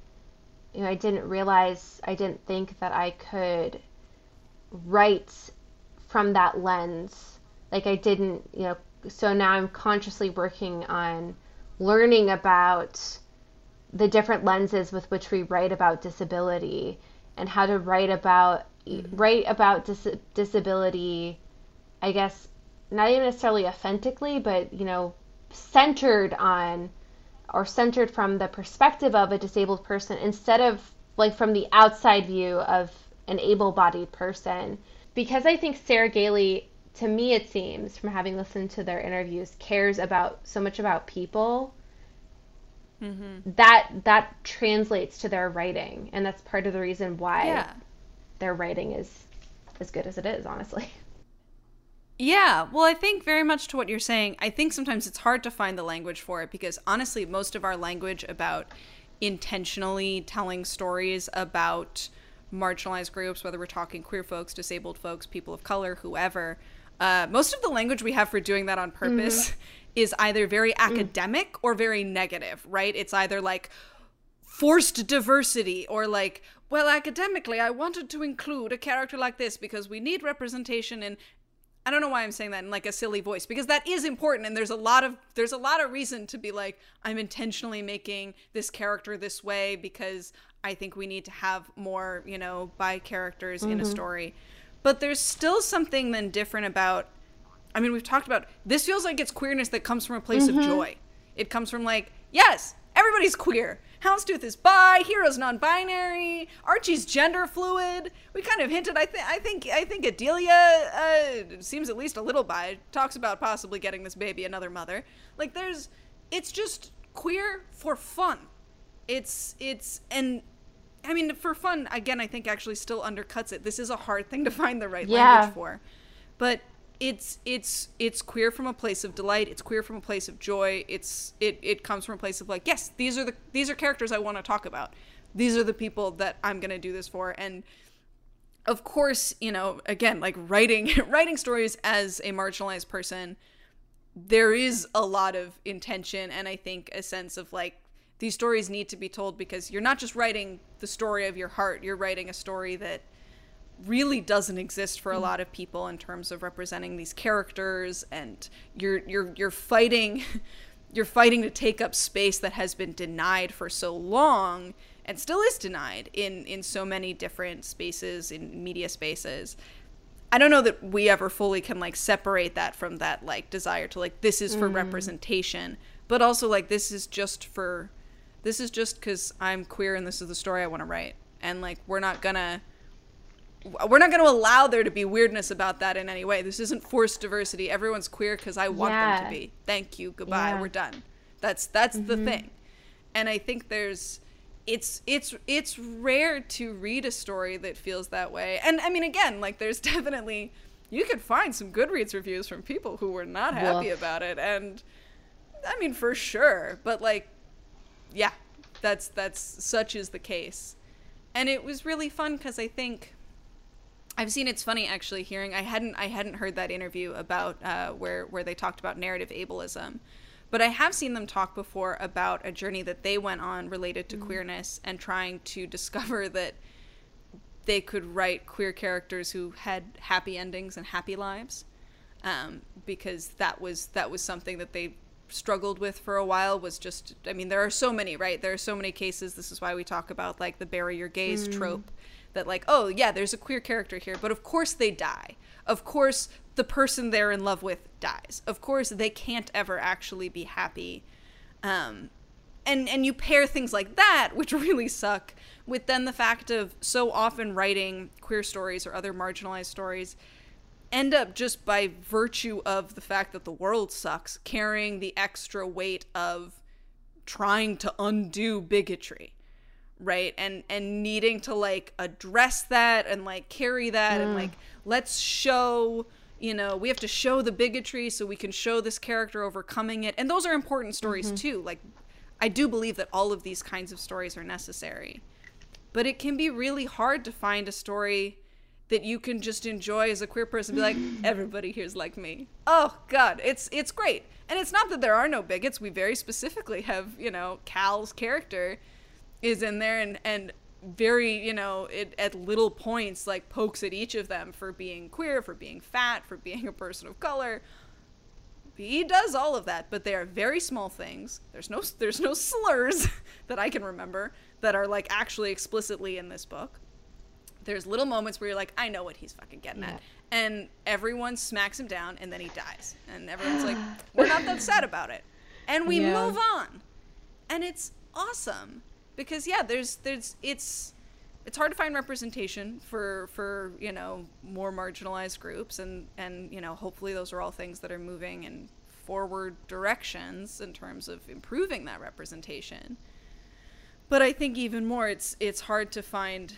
you know, I didn't realize, I didn't think that I could write from that lens. Like I didn't, you know, so now I'm consciously working on learning about the different lenses with which we write about disability and how to write about mm-hmm. write about dis- disability i guess not even necessarily authentically but you know centered on or centered from the perspective of a disabled person instead of like from the outside view of an able-bodied person because i think sarah gailey to me it seems from having listened to their interviews cares about so much about people mm-hmm. that that translates to their writing, and that's part of the reason why yeah. their writing is as good as it is. Honestly. Yeah, well, I think very much to what you're saying. I think sometimes it's hard to find the language for it because honestly, most of our language about intentionally telling stories about marginalized groups, whether we're talking queer folks, disabled folks, people of color, whoever, uh, most of the language we have for doing that on purpose mm-hmm is either very mm. academic mm. or very negative, right? It's either like forced diversity or like, well, academically, I wanted to include a character like this because we need representation and I don't know why I'm saying that in like a silly voice because that is important and there's a lot of there's a lot of reason to be like I'm intentionally making this character this way because I think we need to have more, you know, bi characters mm-hmm. in a mm-hmm. story. but there's still something then different about I mean, we've talked about this feels like it's queerness that comes from a place Mm-hmm. of joy. It comes from like, yes, everybody's queer. Houndstooth is bi, Hero's non-binary, Archie's gender fluid. We kind of hinted. I think. I think. I think Adelia uh, seems at least a little bi. Talks about possibly getting this baby another mother. Like, there's. It's just queer for fun. It's. It's and. I mean, for fun, again, I think actually still undercuts it. This is a hard thing to find the right Yeah. language for, but it's it's it's queer from a place of delight. It's queer from a place of joy. It's it it comes from a place of like, yes, these are the these are characters I want to talk about. These are the people that I'm gonna do this for, and of course, you know, again, like writing writing stories as a marginalized person, there is a lot of intention and I think a sense of like these stories need to be told because you're not just writing the story of your heart, you're writing a story that really doesn't exist for a mm. lot of people in terms of representing these characters and you're you're you're fighting you're fighting to take up space that has been denied for so long and still is denied in in so many different spaces in media spaces. I don't know that we ever fully can like separate that from that like desire to like this is for mm. representation, but also like this is just for this is just cuz I'm queer and this is the story I want to write. And like we're not to we're not going to allow there to be weirdness about that in any way. This isn't forced diversity. Everyone's queer cuz I want them to be. Thank you. Goodbye. Yeah. We're done. That's that's the mm-hmm. thing. And I think there's it's it's it's rare to read a story that feels that way. And I mean again, like there's definitely you could find some Goodreads reviews from people who were not happy Woof. about it and I mean for sure, but like yeah, that's that's such is the case. And it was really fun cuz I think I've seen it's funny actually hearing I hadn't I hadn't heard that interview about uh, where where they talked about narrative ableism, but I have seen them talk before about a journey that they went on related to queerness and trying to discover that they could write queer characters who had happy endings and happy lives, um, because that was that was something that they struggled with for a while was just I mean there are so many right? There are so many cases. This is why we talk about like the bury your gays trope that like oh yeah there's a queer character here but of course they die. Of course the person they're in love with dies. Of course they can't ever actually be happy. Um and and you pair things like that which really suck with then the fact of so often writing queer stories or other marginalized stories end up just by virtue of the fact that the world sucks carrying the extra weight of trying to undo bigotry right? And and needing to like address that and like carry that and mm. like let's show you know we have to show the bigotry so we can show this character overcoming it. And those are important stories mm-hmm. too. Like i do believe that all of these kinds of stories are necessary. But it can be really hard to find a story that you can just enjoy as a queer person be like everybody here's like me. Oh god it's it's great. And it's not that there are no bigots. We very specifically have you know cal's character is in there and and very you know it at little points like pokes at each of them for being queer for being fat for being a person of color. He does all of that but they are very small things. There's no there's no slurs that i can remember that are like actually explicitly in this book. There's little moments where you're like i know what he's fucking getting Yeah. at and everyone smacks him down and then he dies. And everyone's like we're not that sad about it. And we Yeah. move on. And it's awesome because yeah there's there's it's it's hard to find representation for for you know more marginalized groups and and you know hopefully those are all things that are moving in forward directions in terms of improving that representation. But i think even more it's it's hard to find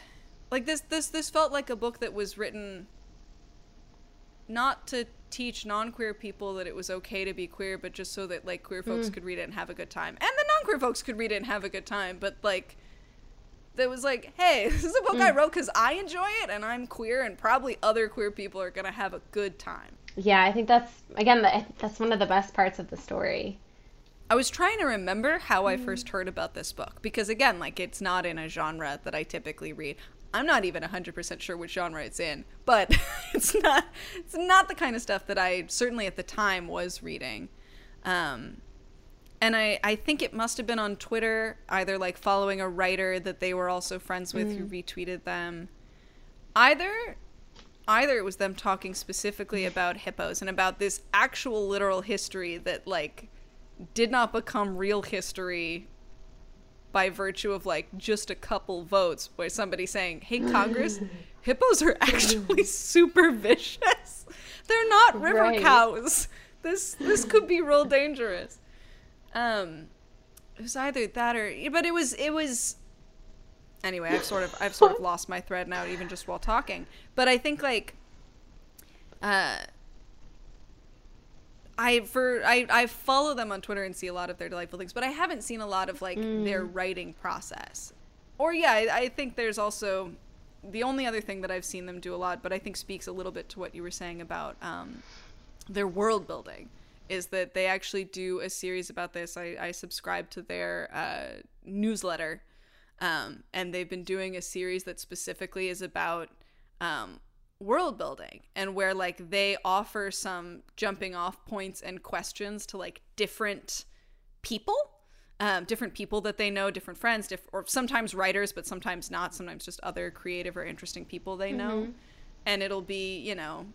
like this this this felt like a book that was written not to teach non-queer people that it was okay to be queer but just so that like queer folks hmm. could read it and have a good time. And the non-queer folks could read it and have a good time but like that was like hey this is a book i wrote because i enjoy it and i'm queer and probably other queer people are gonna have a good time. Yeah, I think that's again that's one of the best parts of the story. I was trying to remember how I hmm. first heard about this book because again, like it's not in a genre that I typically read. I'm not even 100% sure which genre it's in, but it's not it's not the kind of stuff that I certainly at the time was reading. Um and I, I think it must have been on Twitter, either like following a writer that they were also friends with who retweeted them. Either either it was them talking specifically about hippos and about this actual literal history that like did not become real history by virtue of like just a couple votes where somebody saying, "Hey Congress, hippos are actually super vicious. They're not river Right. cows. This this could be real dangerous." Um it was either that or but it was it was anyway i've sort of i've sort of lost my thread now even just while talking but i think like uh i for i i follow them on twitter and see a lot of their delightful things but i haven't seen a lot of like their writing process or yeah I, I think there's also the only other thing that i've seen them do a lot but i think speaks a little bit to what you were saying about um their world building is that they actually do a series about this. I, I subscribe to their uh, newsletter, um, and they've been doing a series that specifically is about um, world building and where like they offer some jumping off points and questions to like different people. Um, different people that they know, different friends, diff- or sometimes writers, but sometimes not. Sometimes just other creative or interesting people they know, and it'll be you know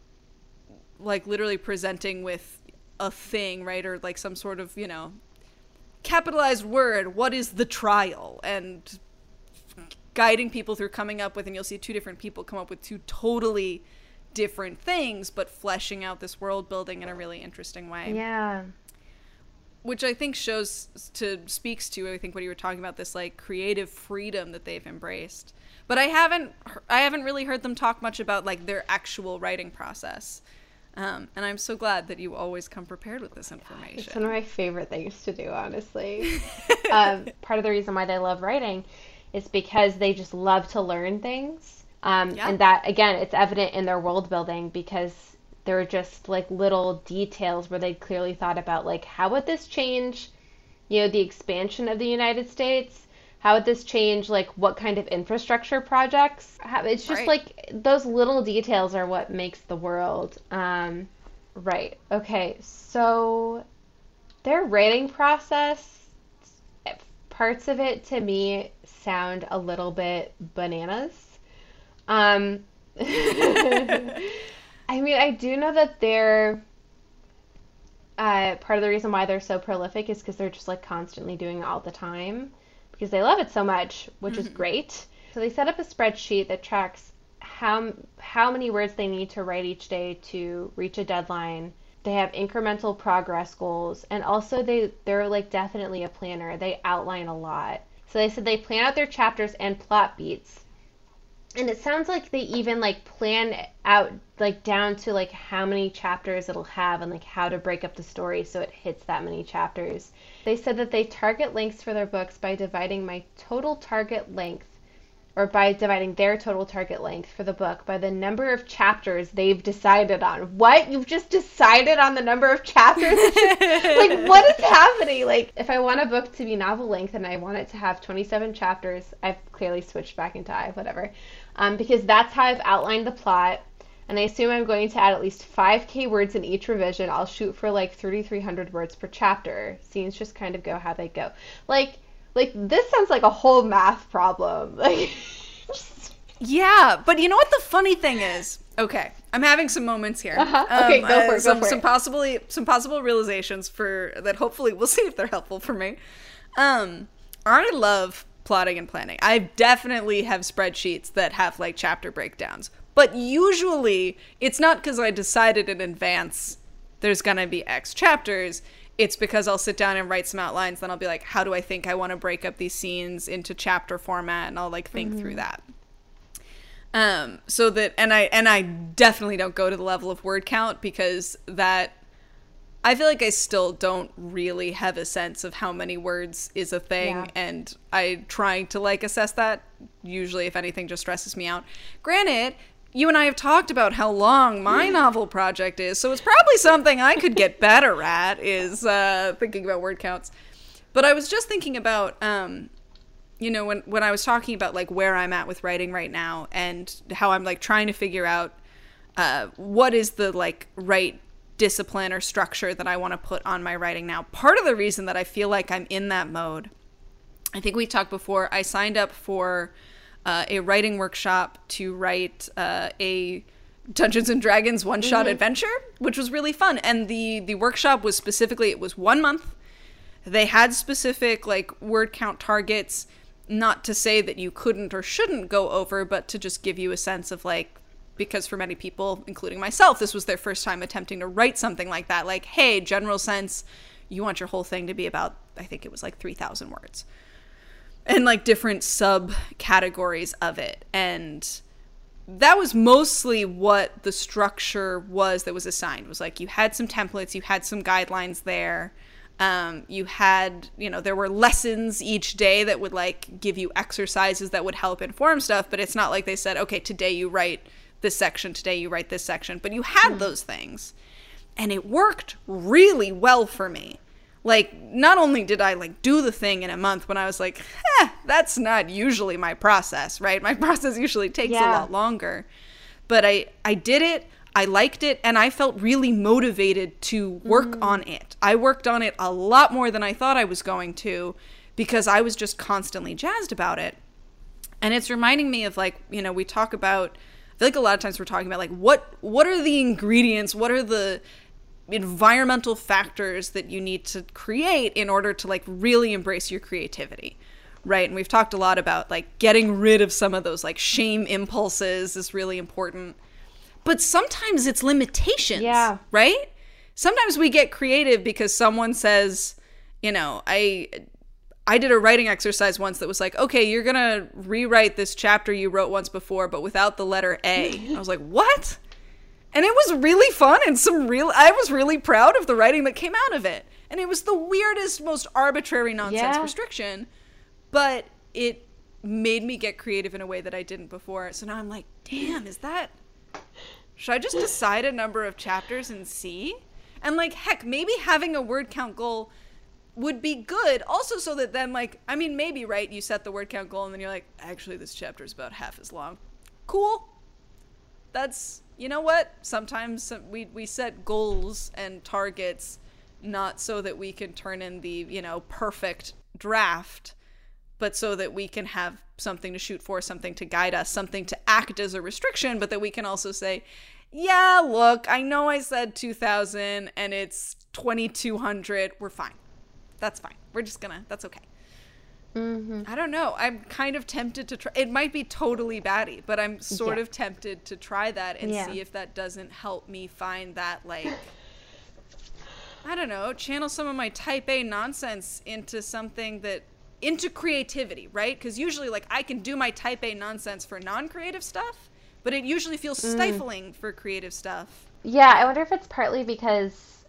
like literally presenting with a thing, right? Or like some sort of, you know, capitalized word. What is the trial? And guiding people through coming up with, and you'll see two different people come up with two totally different things, but fleshing out this world building in a really interesting way Yeah. which I think shows to speaks to I think what you were talking about this like creative freedom that they've embraced. But I haven't I haven't really heard them talk much about like their actual writing process. Um, and I'm so glad that you always come prepared with this information. It's one of my favorite things to do, honestly. um, part of the reason why they love writing is because they just love to learn things. Um, Yeah. And that, again, it's evident in their world building because there are just like little details where they clearly thought about, like, how would this change, you know, the expansion of the United States? How would this change, like, what kind of infrastructure projects? How, it's just Right. like those little details are what makes the world. Um, right. Okay. So their writing process, parts of it to me sound a little bit bananas. Um, I mean, I do know that they're uh, part of the reason why they're so prolific is because they're just like constantly doing it all the time because they love it so much, which is great. So they set up a spreadsheet that tracks how how many words they need to write each day to reach a deadline. They have incremental progress goals, and also they they're like definitely a planner. They outline a lot. So they said they plan out their chapters and plot beats. And it sounds like they even like plan out like down to like how many chapters it'll have and like how to break up the story so it hits that many chapters. They said that they target lengths for their books by dividing my total target length or by dividing their total target length for the book by the number of chapters they've decided on. What? You've just decided on the number of chapters? like, what is happening? Like, if I want a book to be novel length and I want it to have 27 chapters, I've clearly switched back into I, whatever. Um, because that's how I've outlined the plot. And I assume I'm going to add at least 5k words in each revision. I'll shoot for like 3,300 words per chapter. Scenes just kind of go how they go. Like, like this sounds like a whole math problem. Like, Yeah, but you know what the funny thing is? Okay, I'm having some moments here. Uh-huh. Okay, go for it, go Some, for some it. possibly some possible realizations for that. Hopefully, we'll see if they're helpful for me. Um, I love plotting and planning. I definitely have spreadsheets that have like chapter breakdowns, but usually it's not because I decided in advance there's gonna be X chapters. It's because I'll sit down and write some outlines. Then I'll be like, how do I think I want to break up these scenes into chapter format? And I'll like think through that. Um, so that and I and I definitely don't go to the level of word count because that I feel like I still don't really have a sense of how many words is a thing Yeah. and I trying to like assess that usually if anything just stresses me out. Granted, you and I have talked about how long my novel project is, so it's probably something I could get better at is uh thinking about word counts. But I was just thinking about um you know when when I was talking about like where I'm at with writing right now and how I'm like trying to figure out uh, what is the like right discipline or structure that I want to put on my writing now. Part of the reason that I feel like I'm in that mode, I think we talked before. I signed up for uh, a writing workshop to write uh, a Dungeons and Dragons one shot mm-hmm. adventure, which was really fun. And the the workshop was specifically it was one month. They had specific like word count targets, not to say that you couldn't or shouldn't go over, but to just give you a sense of like because for many people, including myself, this was their first time attempting to write something like that. Like, hey, general sense, you want your whole thing to be about I think it was like 3000 words. And like different subcategories of it. And that was mostly what the structure was that was assigned. It was like you had some templates, you had some guidelines there. Um, you had, you know, there were lessons each day that would like give you exercises that would help inform stuff, but it's not like they said, okay, today you write this section, today you write this section, but you had mm. those things. And it worked really well for me like not only did i like do the thing in a month when i was like eh, that's not usually my process right? My process usually takes yeah. a lot longer. But i i did it i liked it and i felt really motivated to work mm. on it. I worked on it a lot more than i thought i was going to because i was just constantly jazzed about it. And it's reminding me of like you know we talk about i feel like a lot of times we're talking about like what what are the ingredients? What are the environmental factors that you need to create in order to like really embrace your creativity right? And we've talked a lot about like getting rid of some of those like shame impulses is really important. But sometimes it's limitations yeah. right? Sometimes we get creative because someone says you know i i did a writing exercise once that was like okay you're gonna rewrite this chapter you wrote once before but without the letter a. I was like what and it was really fun and some real I was really proud of the writing that came out of it. And it was the weirdest, most arbitrary nonsense yeah. restriction, but it made me get creative in a way that I didn't before. So now I'm like, damn, is that should I just decide a number of chapters and see? And like heck, maybe having a word count goal would be good also so that then like I mean maybe right you set the word count goal and then you're like actually this chapter is about half as long. Cool. That's you know what? Sometimes we we set goals and targets not so that we can turn in the, you know, perfect draft, but so that we can have something to shoot for, something to guide us, something to act as a restriction, but that we can also say, yeah, look, I know I said 2000 and it's 2200. We're fine. That's fine. We're just gonna, that's okay. Mm-hmm. I don't know. I'm kind of tempted to try. It might be totally batty, but I'm sort yeah. of tempted to try that and yeah. see if that doesn't help me find that like I don't know, channel some of my type A nonsense into something that into creativity, right? Cuz usually like I can do my type A nonsense for non-creative stuff, but it usually feels mm. stifling for creative stuff. Yeah, I wonder if it's partly because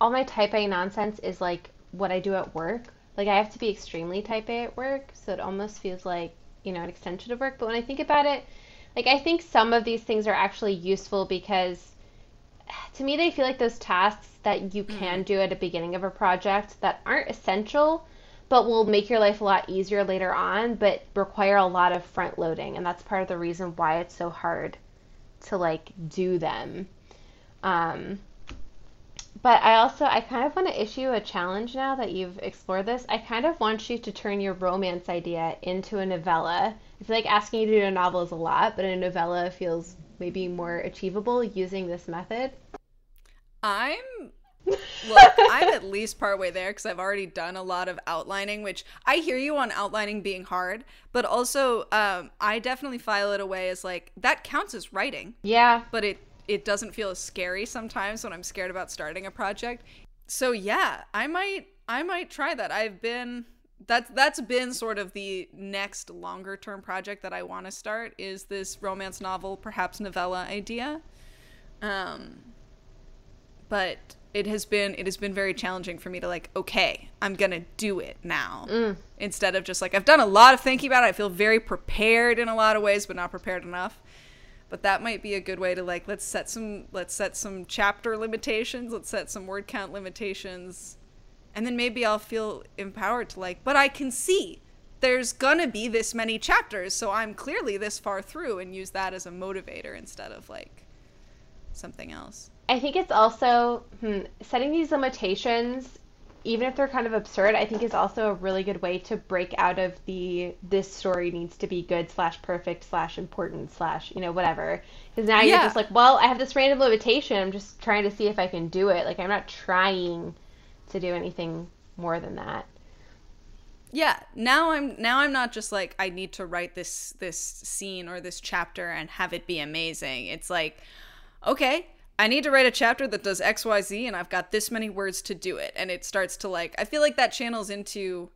all my type A nonsense is like what I do at work like I have to be extremely type A at work, so it almost feels like, you know, an extension of work. But when I think about it, like I think some of these things are actually useful because to me they feel like those tasks that you can mm. do at the beginning of a project that aren't essential but will make your life a lot easier later on but require a lot of front loading and that's part of the reason why it's so hard to like do them um, but I also I kind of want to issue a challenge now that you've explored this. I kind of want you to turn your romance idea into a novella. I feel like asking you to do a novel is a lot, but a novella feels maybe more achievable using this method. I'm look, I'm at least partway there because I've already done a lot of outlining, which I hear you on outlining being hard, but also um, I definitely file it away as like that counts as writing. Yeah, but it it doesn't feel as scary sometimes when I'm scared about starting a project. So yeah, I might I might try that. I've been that's that's been sort of the next longer term project that I want to start is this romance novel, perhaps novella idea. Um but it has been it has been very challenging for me to like okay i'm gonna do it now mm. instead of just like i've done a lot of thinking about it i feel very prepared in a lot of ways but not prepared enough but that might be a good way to like let's set some let's set some chapter limitations let's set some word count limitations. And then maybe i'll feel empowered to like but i can see there's gonna be this many chapters so i'm clearly this far through and use that as a motivator instead of like something else. I think it's also hmm, setting these limitations even if they're kind of absurd, I think is also a really good way to break out of the this story needs to be good slash perfect slash important slash you know whatever. Because now you're just like, well, I have this random limitation. I'm just trying to see if I can do it. Like I'm not trying to do anything more than that. Yeah, now I'm now I'm not just like I need to write this this scene or this chapter and have it be amazing. It's like okay, I need to write a chapter that does XYZ and I've got this many words to do it. And it starts to like I feel like that channels into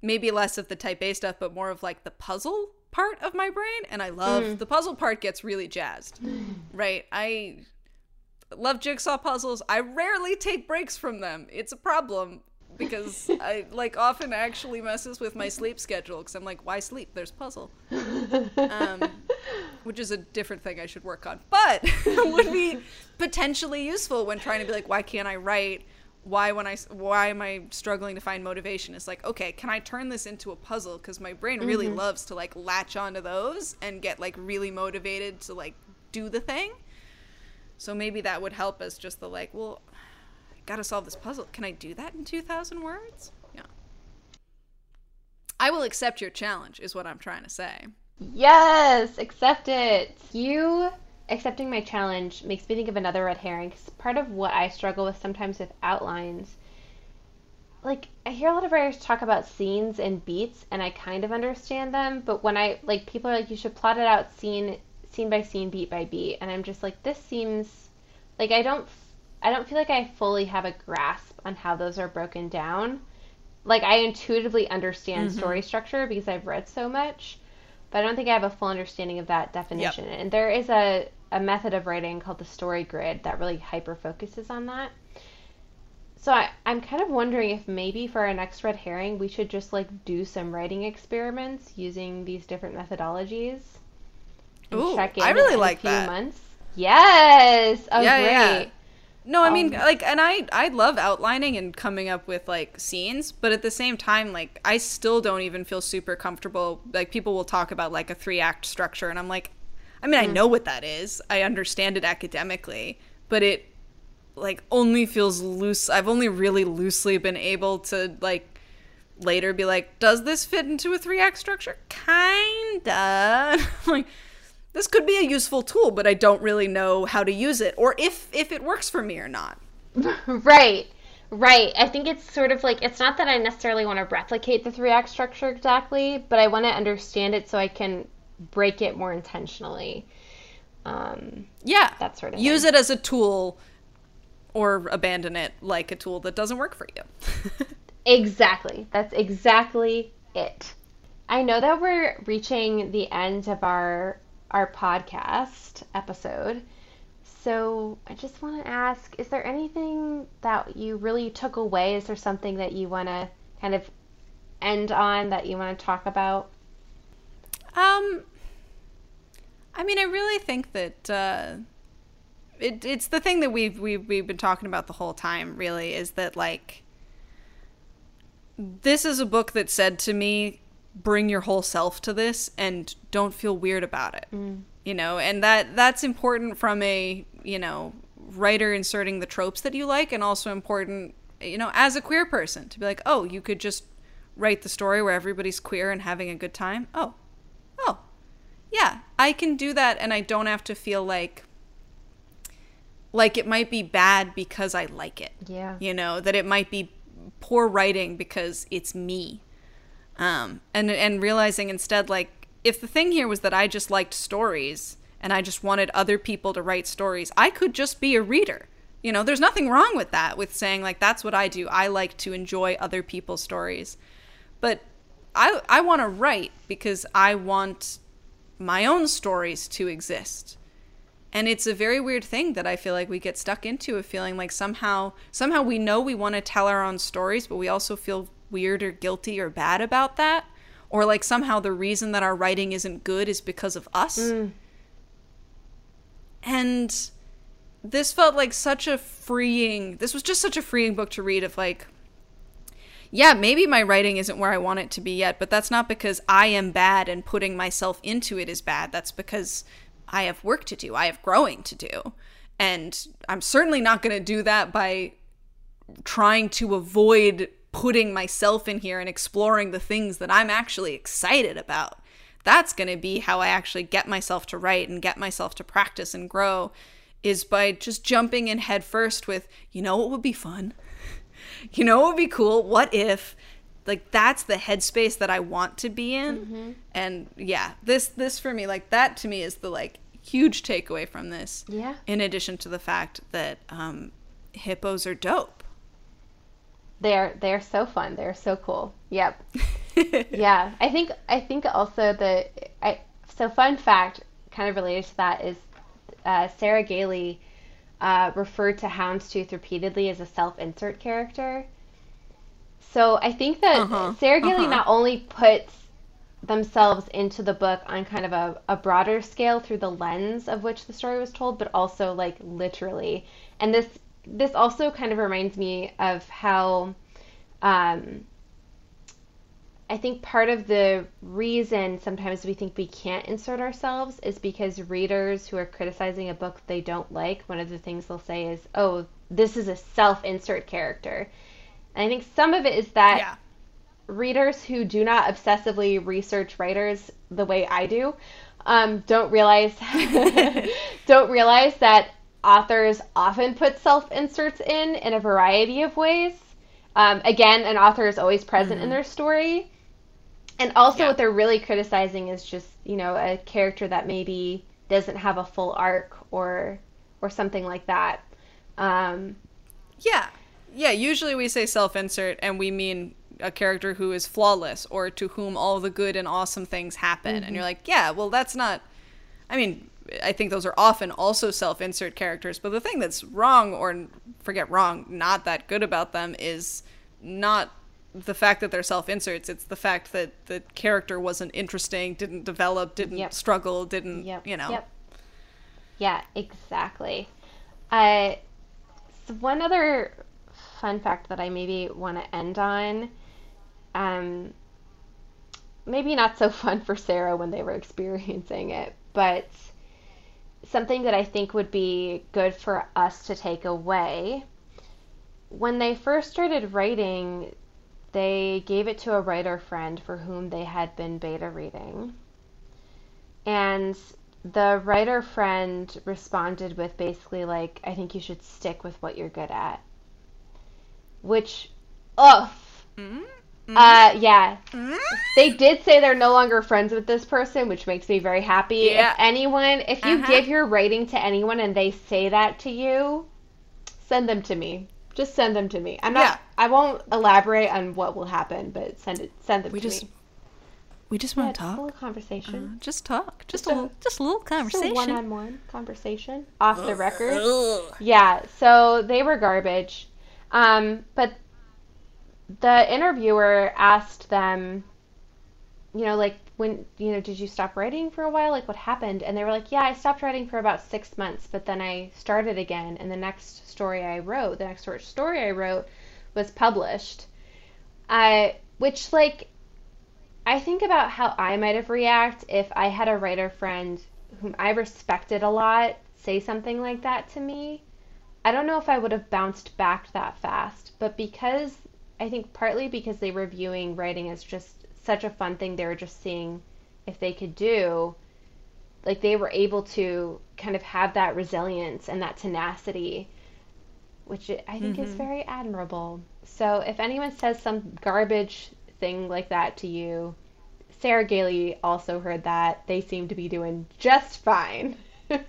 maybe less of the type A stuff but more of like the puzzle part of my brain and I love the puzzle part gets really jazzed. right? I love jigsaw puzzles. I rarely take breaks from them. It's a problem because I like often actually messes with my sleep schedule because I'm like, why sleep? There's puzzle, um, which is a different thing I should work on, but would be potentially useful when trying to be like, why can't I write? Why when I why am I struggling to find motivation? It's like, okay, can I turn this into a puzzle? Because my brain really mm-hmm. loves to like latch onto those and get like really motivated to like do the thing. So maybe that would help as just the like, well, I gotta solve this puzzle. Can I do that in 2,000 words? Yeah. I will accept your challenge, is what I'm trying to say. Yes, accept it. You accepting my challenge makes me think of another red herring. 'cause part of what I struggle with sometimes with outlines, like I hear a lot of writers talk about scenes and beats, and I kind of understand them. But when I like people are like, you should plot it out scene scene by scene, beat by beat, and I'm just like, this seems like I don't I don't feel like I fully have a grasp on how those are broken down. Like I intuitively understand mm-hmm. story structure because I've read so much, but I don't think I have a full understanding of that definition. And there is a, a method of writing called the story grid that really hyper focuses on that. So I, I'm kind of wondering if maybe for our next red herring we should just like do some writing experiments using these different methodologies. Ooh, I really like a few that. months. Yes. Oh, Yeah, great. yeah. No, I mean Um, like and I I love outlining and coming up with like scenes, but at the same time like I still don't even feel super comfortable like people will talk about like a 3 act structure and I'm like I mean, I know what that is. I understand it academically, but it like only feels loose. I've only really loosely been able to like later be like, does this fit into a 3 act structure? Kinda. like this could be a useful tool, but I don't really know how to use it or if if it works for me or not. Right. Right. I think it's sort of like it's not that I necessarily want to replicate the three act structure exactly, but I want to understand it so I can break it more intentionally. Um, Yeah. That sort of Use thing. it as a tool or abandon it like a tool that doesn't work for you. exactly. That's exactly it. I know that we're reaching the end of our our podcast episode. So I just want to ask, is there anything that you really took away? Is there something that you want to kind of end on that you want to talk about? Um, I mean, I really think that uh, it, it's the thing that we've, we've we've been talking about the whole time. Really, is that like this is a book that said to me, "Bring your whole self to this, and don't feel weird about it." Mm. You know, and that that's important from a you know writer inserting the tropes that you like, and also important you know as a queer person to be like, oh, you could just write the story where everybody's queer and having a good time. Oh, oh, yeah, I can do that and I don't have to feel like like it might be bad because I like it. Yeah. You know, that it might be poor writing because it's me. Um and and realizing instead like if the thing here was that I just liked stories and I just wanted other people to write stories, I could just be a reader. You know, there's nothing wrong with that with saying like that's what I do. I like to enjoy other people's stories. But I I want to write because I want my own stories to exist. And it's a very weird thing that I feel like we get stuck into of feeling like somehow somehow we know we want to tell our own stories, but we also feel weird or guilty or bad about that. Or like somehow the reason that our writing isn't good is because of us. Mm. And this felt like such a freeing this was just such a freeing book to read of like yeah, maybe my writing isn't where I want it to be yet, but that's not because I am bad and putting myself into it is bad. That's because I have work to do. I have growing to do. And I'm certainly not going to do that by trying to avoid putting myself in here and exploring the things that I'm actually excited about. That's going to be how I actually get myself to write and get myself to practice and grow is by just jumping in head first with, you know what would be fun? You know what would be cool? What if like that's the headspace that I want to be in. Mm-hmm. And yeah, this this for me like that to me is the like huge takeaway from this. Yeah. In addition to the fact that um hippos are dope. They're they're so fun. They're so cool. Yep. yeah. I think I think also the I so fun fact kind of related to that is uh, Sarah Gailey uh, referred to Houndstooth repeatedly as a self-insert character. So I think that uh-huh. Sarah Gailey uh-huh. not only puts themselves into the book on kind of a, a broader scale through the lens of which the story was told, but also like literally. And this this also kind of reminds me of how um, I think part of the reason sometimes we think we can't insert ourselves is because readers who are criticizing a book they don't like, one of the things they'll say is, oh, this is a self insert character. And I think some of it is that yeah. readers who do not obsessively research writers the way I do um, don't realize don't realize that authors often put self inserts in in a variety of ways. Um, again, an author is always present mm-hmm. in their story. And also, yeah. what they're really criticizing is just, you know, a character that maybe doesn't have a full arc or or something like that. Um, yeah, yeah. Usually, we say self-insert, and we mean a character who is flawless or to whom all the good and awesome things happen. Mm-hmm. And you're like, yeah, well, that's not. I mean, I think those are often also self insert characters. But the thing that's wrong, or forget wrong, not that good about them is not the fact that they're self inserts. It's the fact that the character wasn't interesting, didn't develop, didn't yep. struggle, didn't, yep. you know. Yep. Yeah, exactly. Uh, so one other fun fact that I maybe want to end on. Um, maybe not so fun for Sarah when they were experiencing it, but something that I think would be good for us to take away. When they first started writing, they gave it to a writer friend for whom they had been beta reading. And the writer friend responded with basically, like, I think you should stick with what you're good at. Which, ugh. Mm-hmm. Mm-hmm. Uh, yeah. Mm-hmm. They did say they're no longer friends with this person, which makes me very happy. Yeah. If anyone, if you uh-huh. give your rating to anyone and they say that to you, send them to me. Just send them to me. I'm not. Yeah. I won't elaborate on what will happen, but send it. Send them we to just, me. We just want to talk. a little conversation. Uh, just talk. Just, just a, little. Just a little conversation. one-on-one conversation off the record. yeah. So they were garbage. Um, but the interviewer asked them, you know, like when you know, did you stop writing for a while? Like what happened? And they were like, yeah, I stopped writing for about six months, but then I started again. And the next story I wrote, the next short story I wrote, was published. I, which like, I think about how I might have reacted if I had a writer friend whom I respected a lot say something like that to me. I don't know if I would have bounced back that fast, but because I think partly because they were viewing writing as just such a fun thing, they were just seeing if they could do. Like they were able to kind of have that resilience and that tenacity, which I think mm-hmm. is very admirable. So if anyone says some garbage thing like that to you, Sarah Gailey also heard that. They seem to be doing just fine.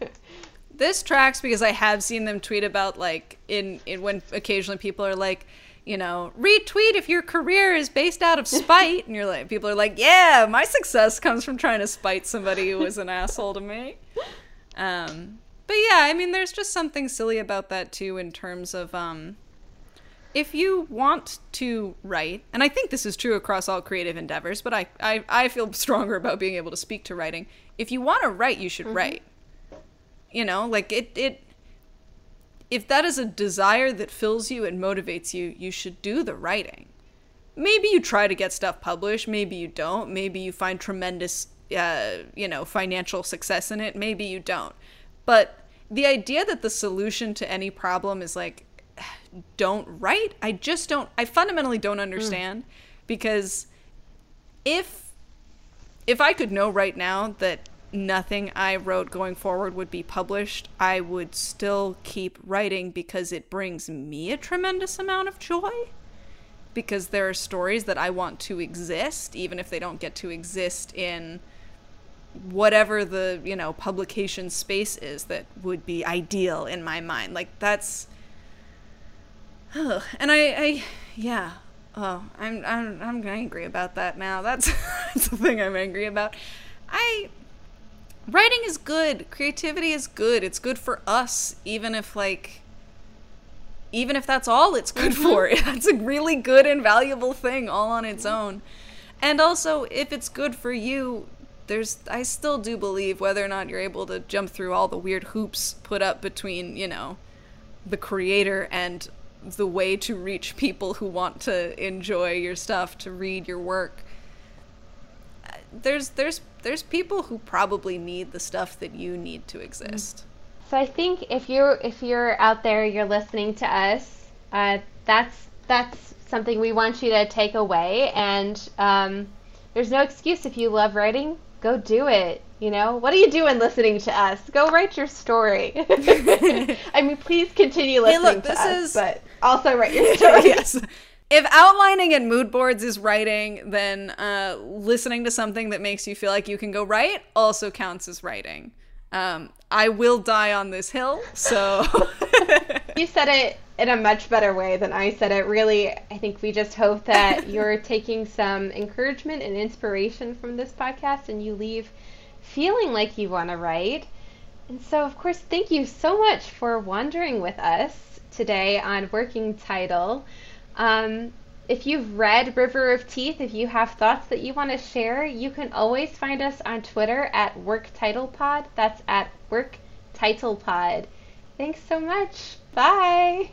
this tracks because I have seen them tweet about like in, in when occasionally people are like, you know, retweet if your career is based out of spite. and you're like, people are like, yeah, my success comes from trying to spite somebody who was an asshole to me. Um, but yeah, I mean, there's just something silly about that too, in terms of um, if you want to write, and I think this is true across all creative endeavors, but I, I, I feel stronger about being able to speak to writing. If you want to write, you should mm-hmm. write. You know, like it, it if that is a desire that fills you and motivates you, you should do the writing. Maybe you try to get stuff published, maybe you don't. Maybe you find tremendous, uh, you know, financial success in it, maybe you don't. But the idea that the solution to any problem is like don't write. I just don't I fundamentally don't understand mm. because if if I could know right now that nothing I wrote going forward would be published, I would still keep writing because it brings me a tremendous amount of joy. Because there are stories that I want to exist, even if they don't get to exist in whatever the, you know, publication space is that would be ideal in my mind. Like, that's. Ugh. And I, I, yeah. Oh, I'm, I'm, I'm angry about that now. That's, that's the thing I'm angry about. I writing is good. Creativity is good. It's good for us, even if like even if that's all it's good mm-hmm. for. That's a really good and valuable thing all on its own. And also, if it's good for you, there's I still do believe whether or not you're able to jump through all the weird hoops put up between, you know, the creator and the way to reach people who want to enjoy your stuff, to read your work. There's there's there's people who probably need the stuff that you need to exist. So I think if you're if you're out there, you're listening to us. Uh, that's that's something we want you to take away. And um, there's no excuse if you love writing, go do it. You know, what are you doing listening to us? Go write your story. I mean, please continue listening hey, look, to us, is... but also write your story. yes if outlining and mood boards is writing, then uh, listening to something that makes you feel like you can go write also counts as writing. Um, I will die on this hill, so. you said it in a much better way than I said it. Really, I think we just hope that you're taking some encouragement and inspiration from this podcast and you leave feeling like you want to write. And so, of course, thank you so much for wandering with us today on Working Title. Um, if you've read River of Teeth, if you have thoughts that you want to share, you can always find us on Twitter at WorkTitlePod. That's at WorkTitlePod. Thanks so much. Bye.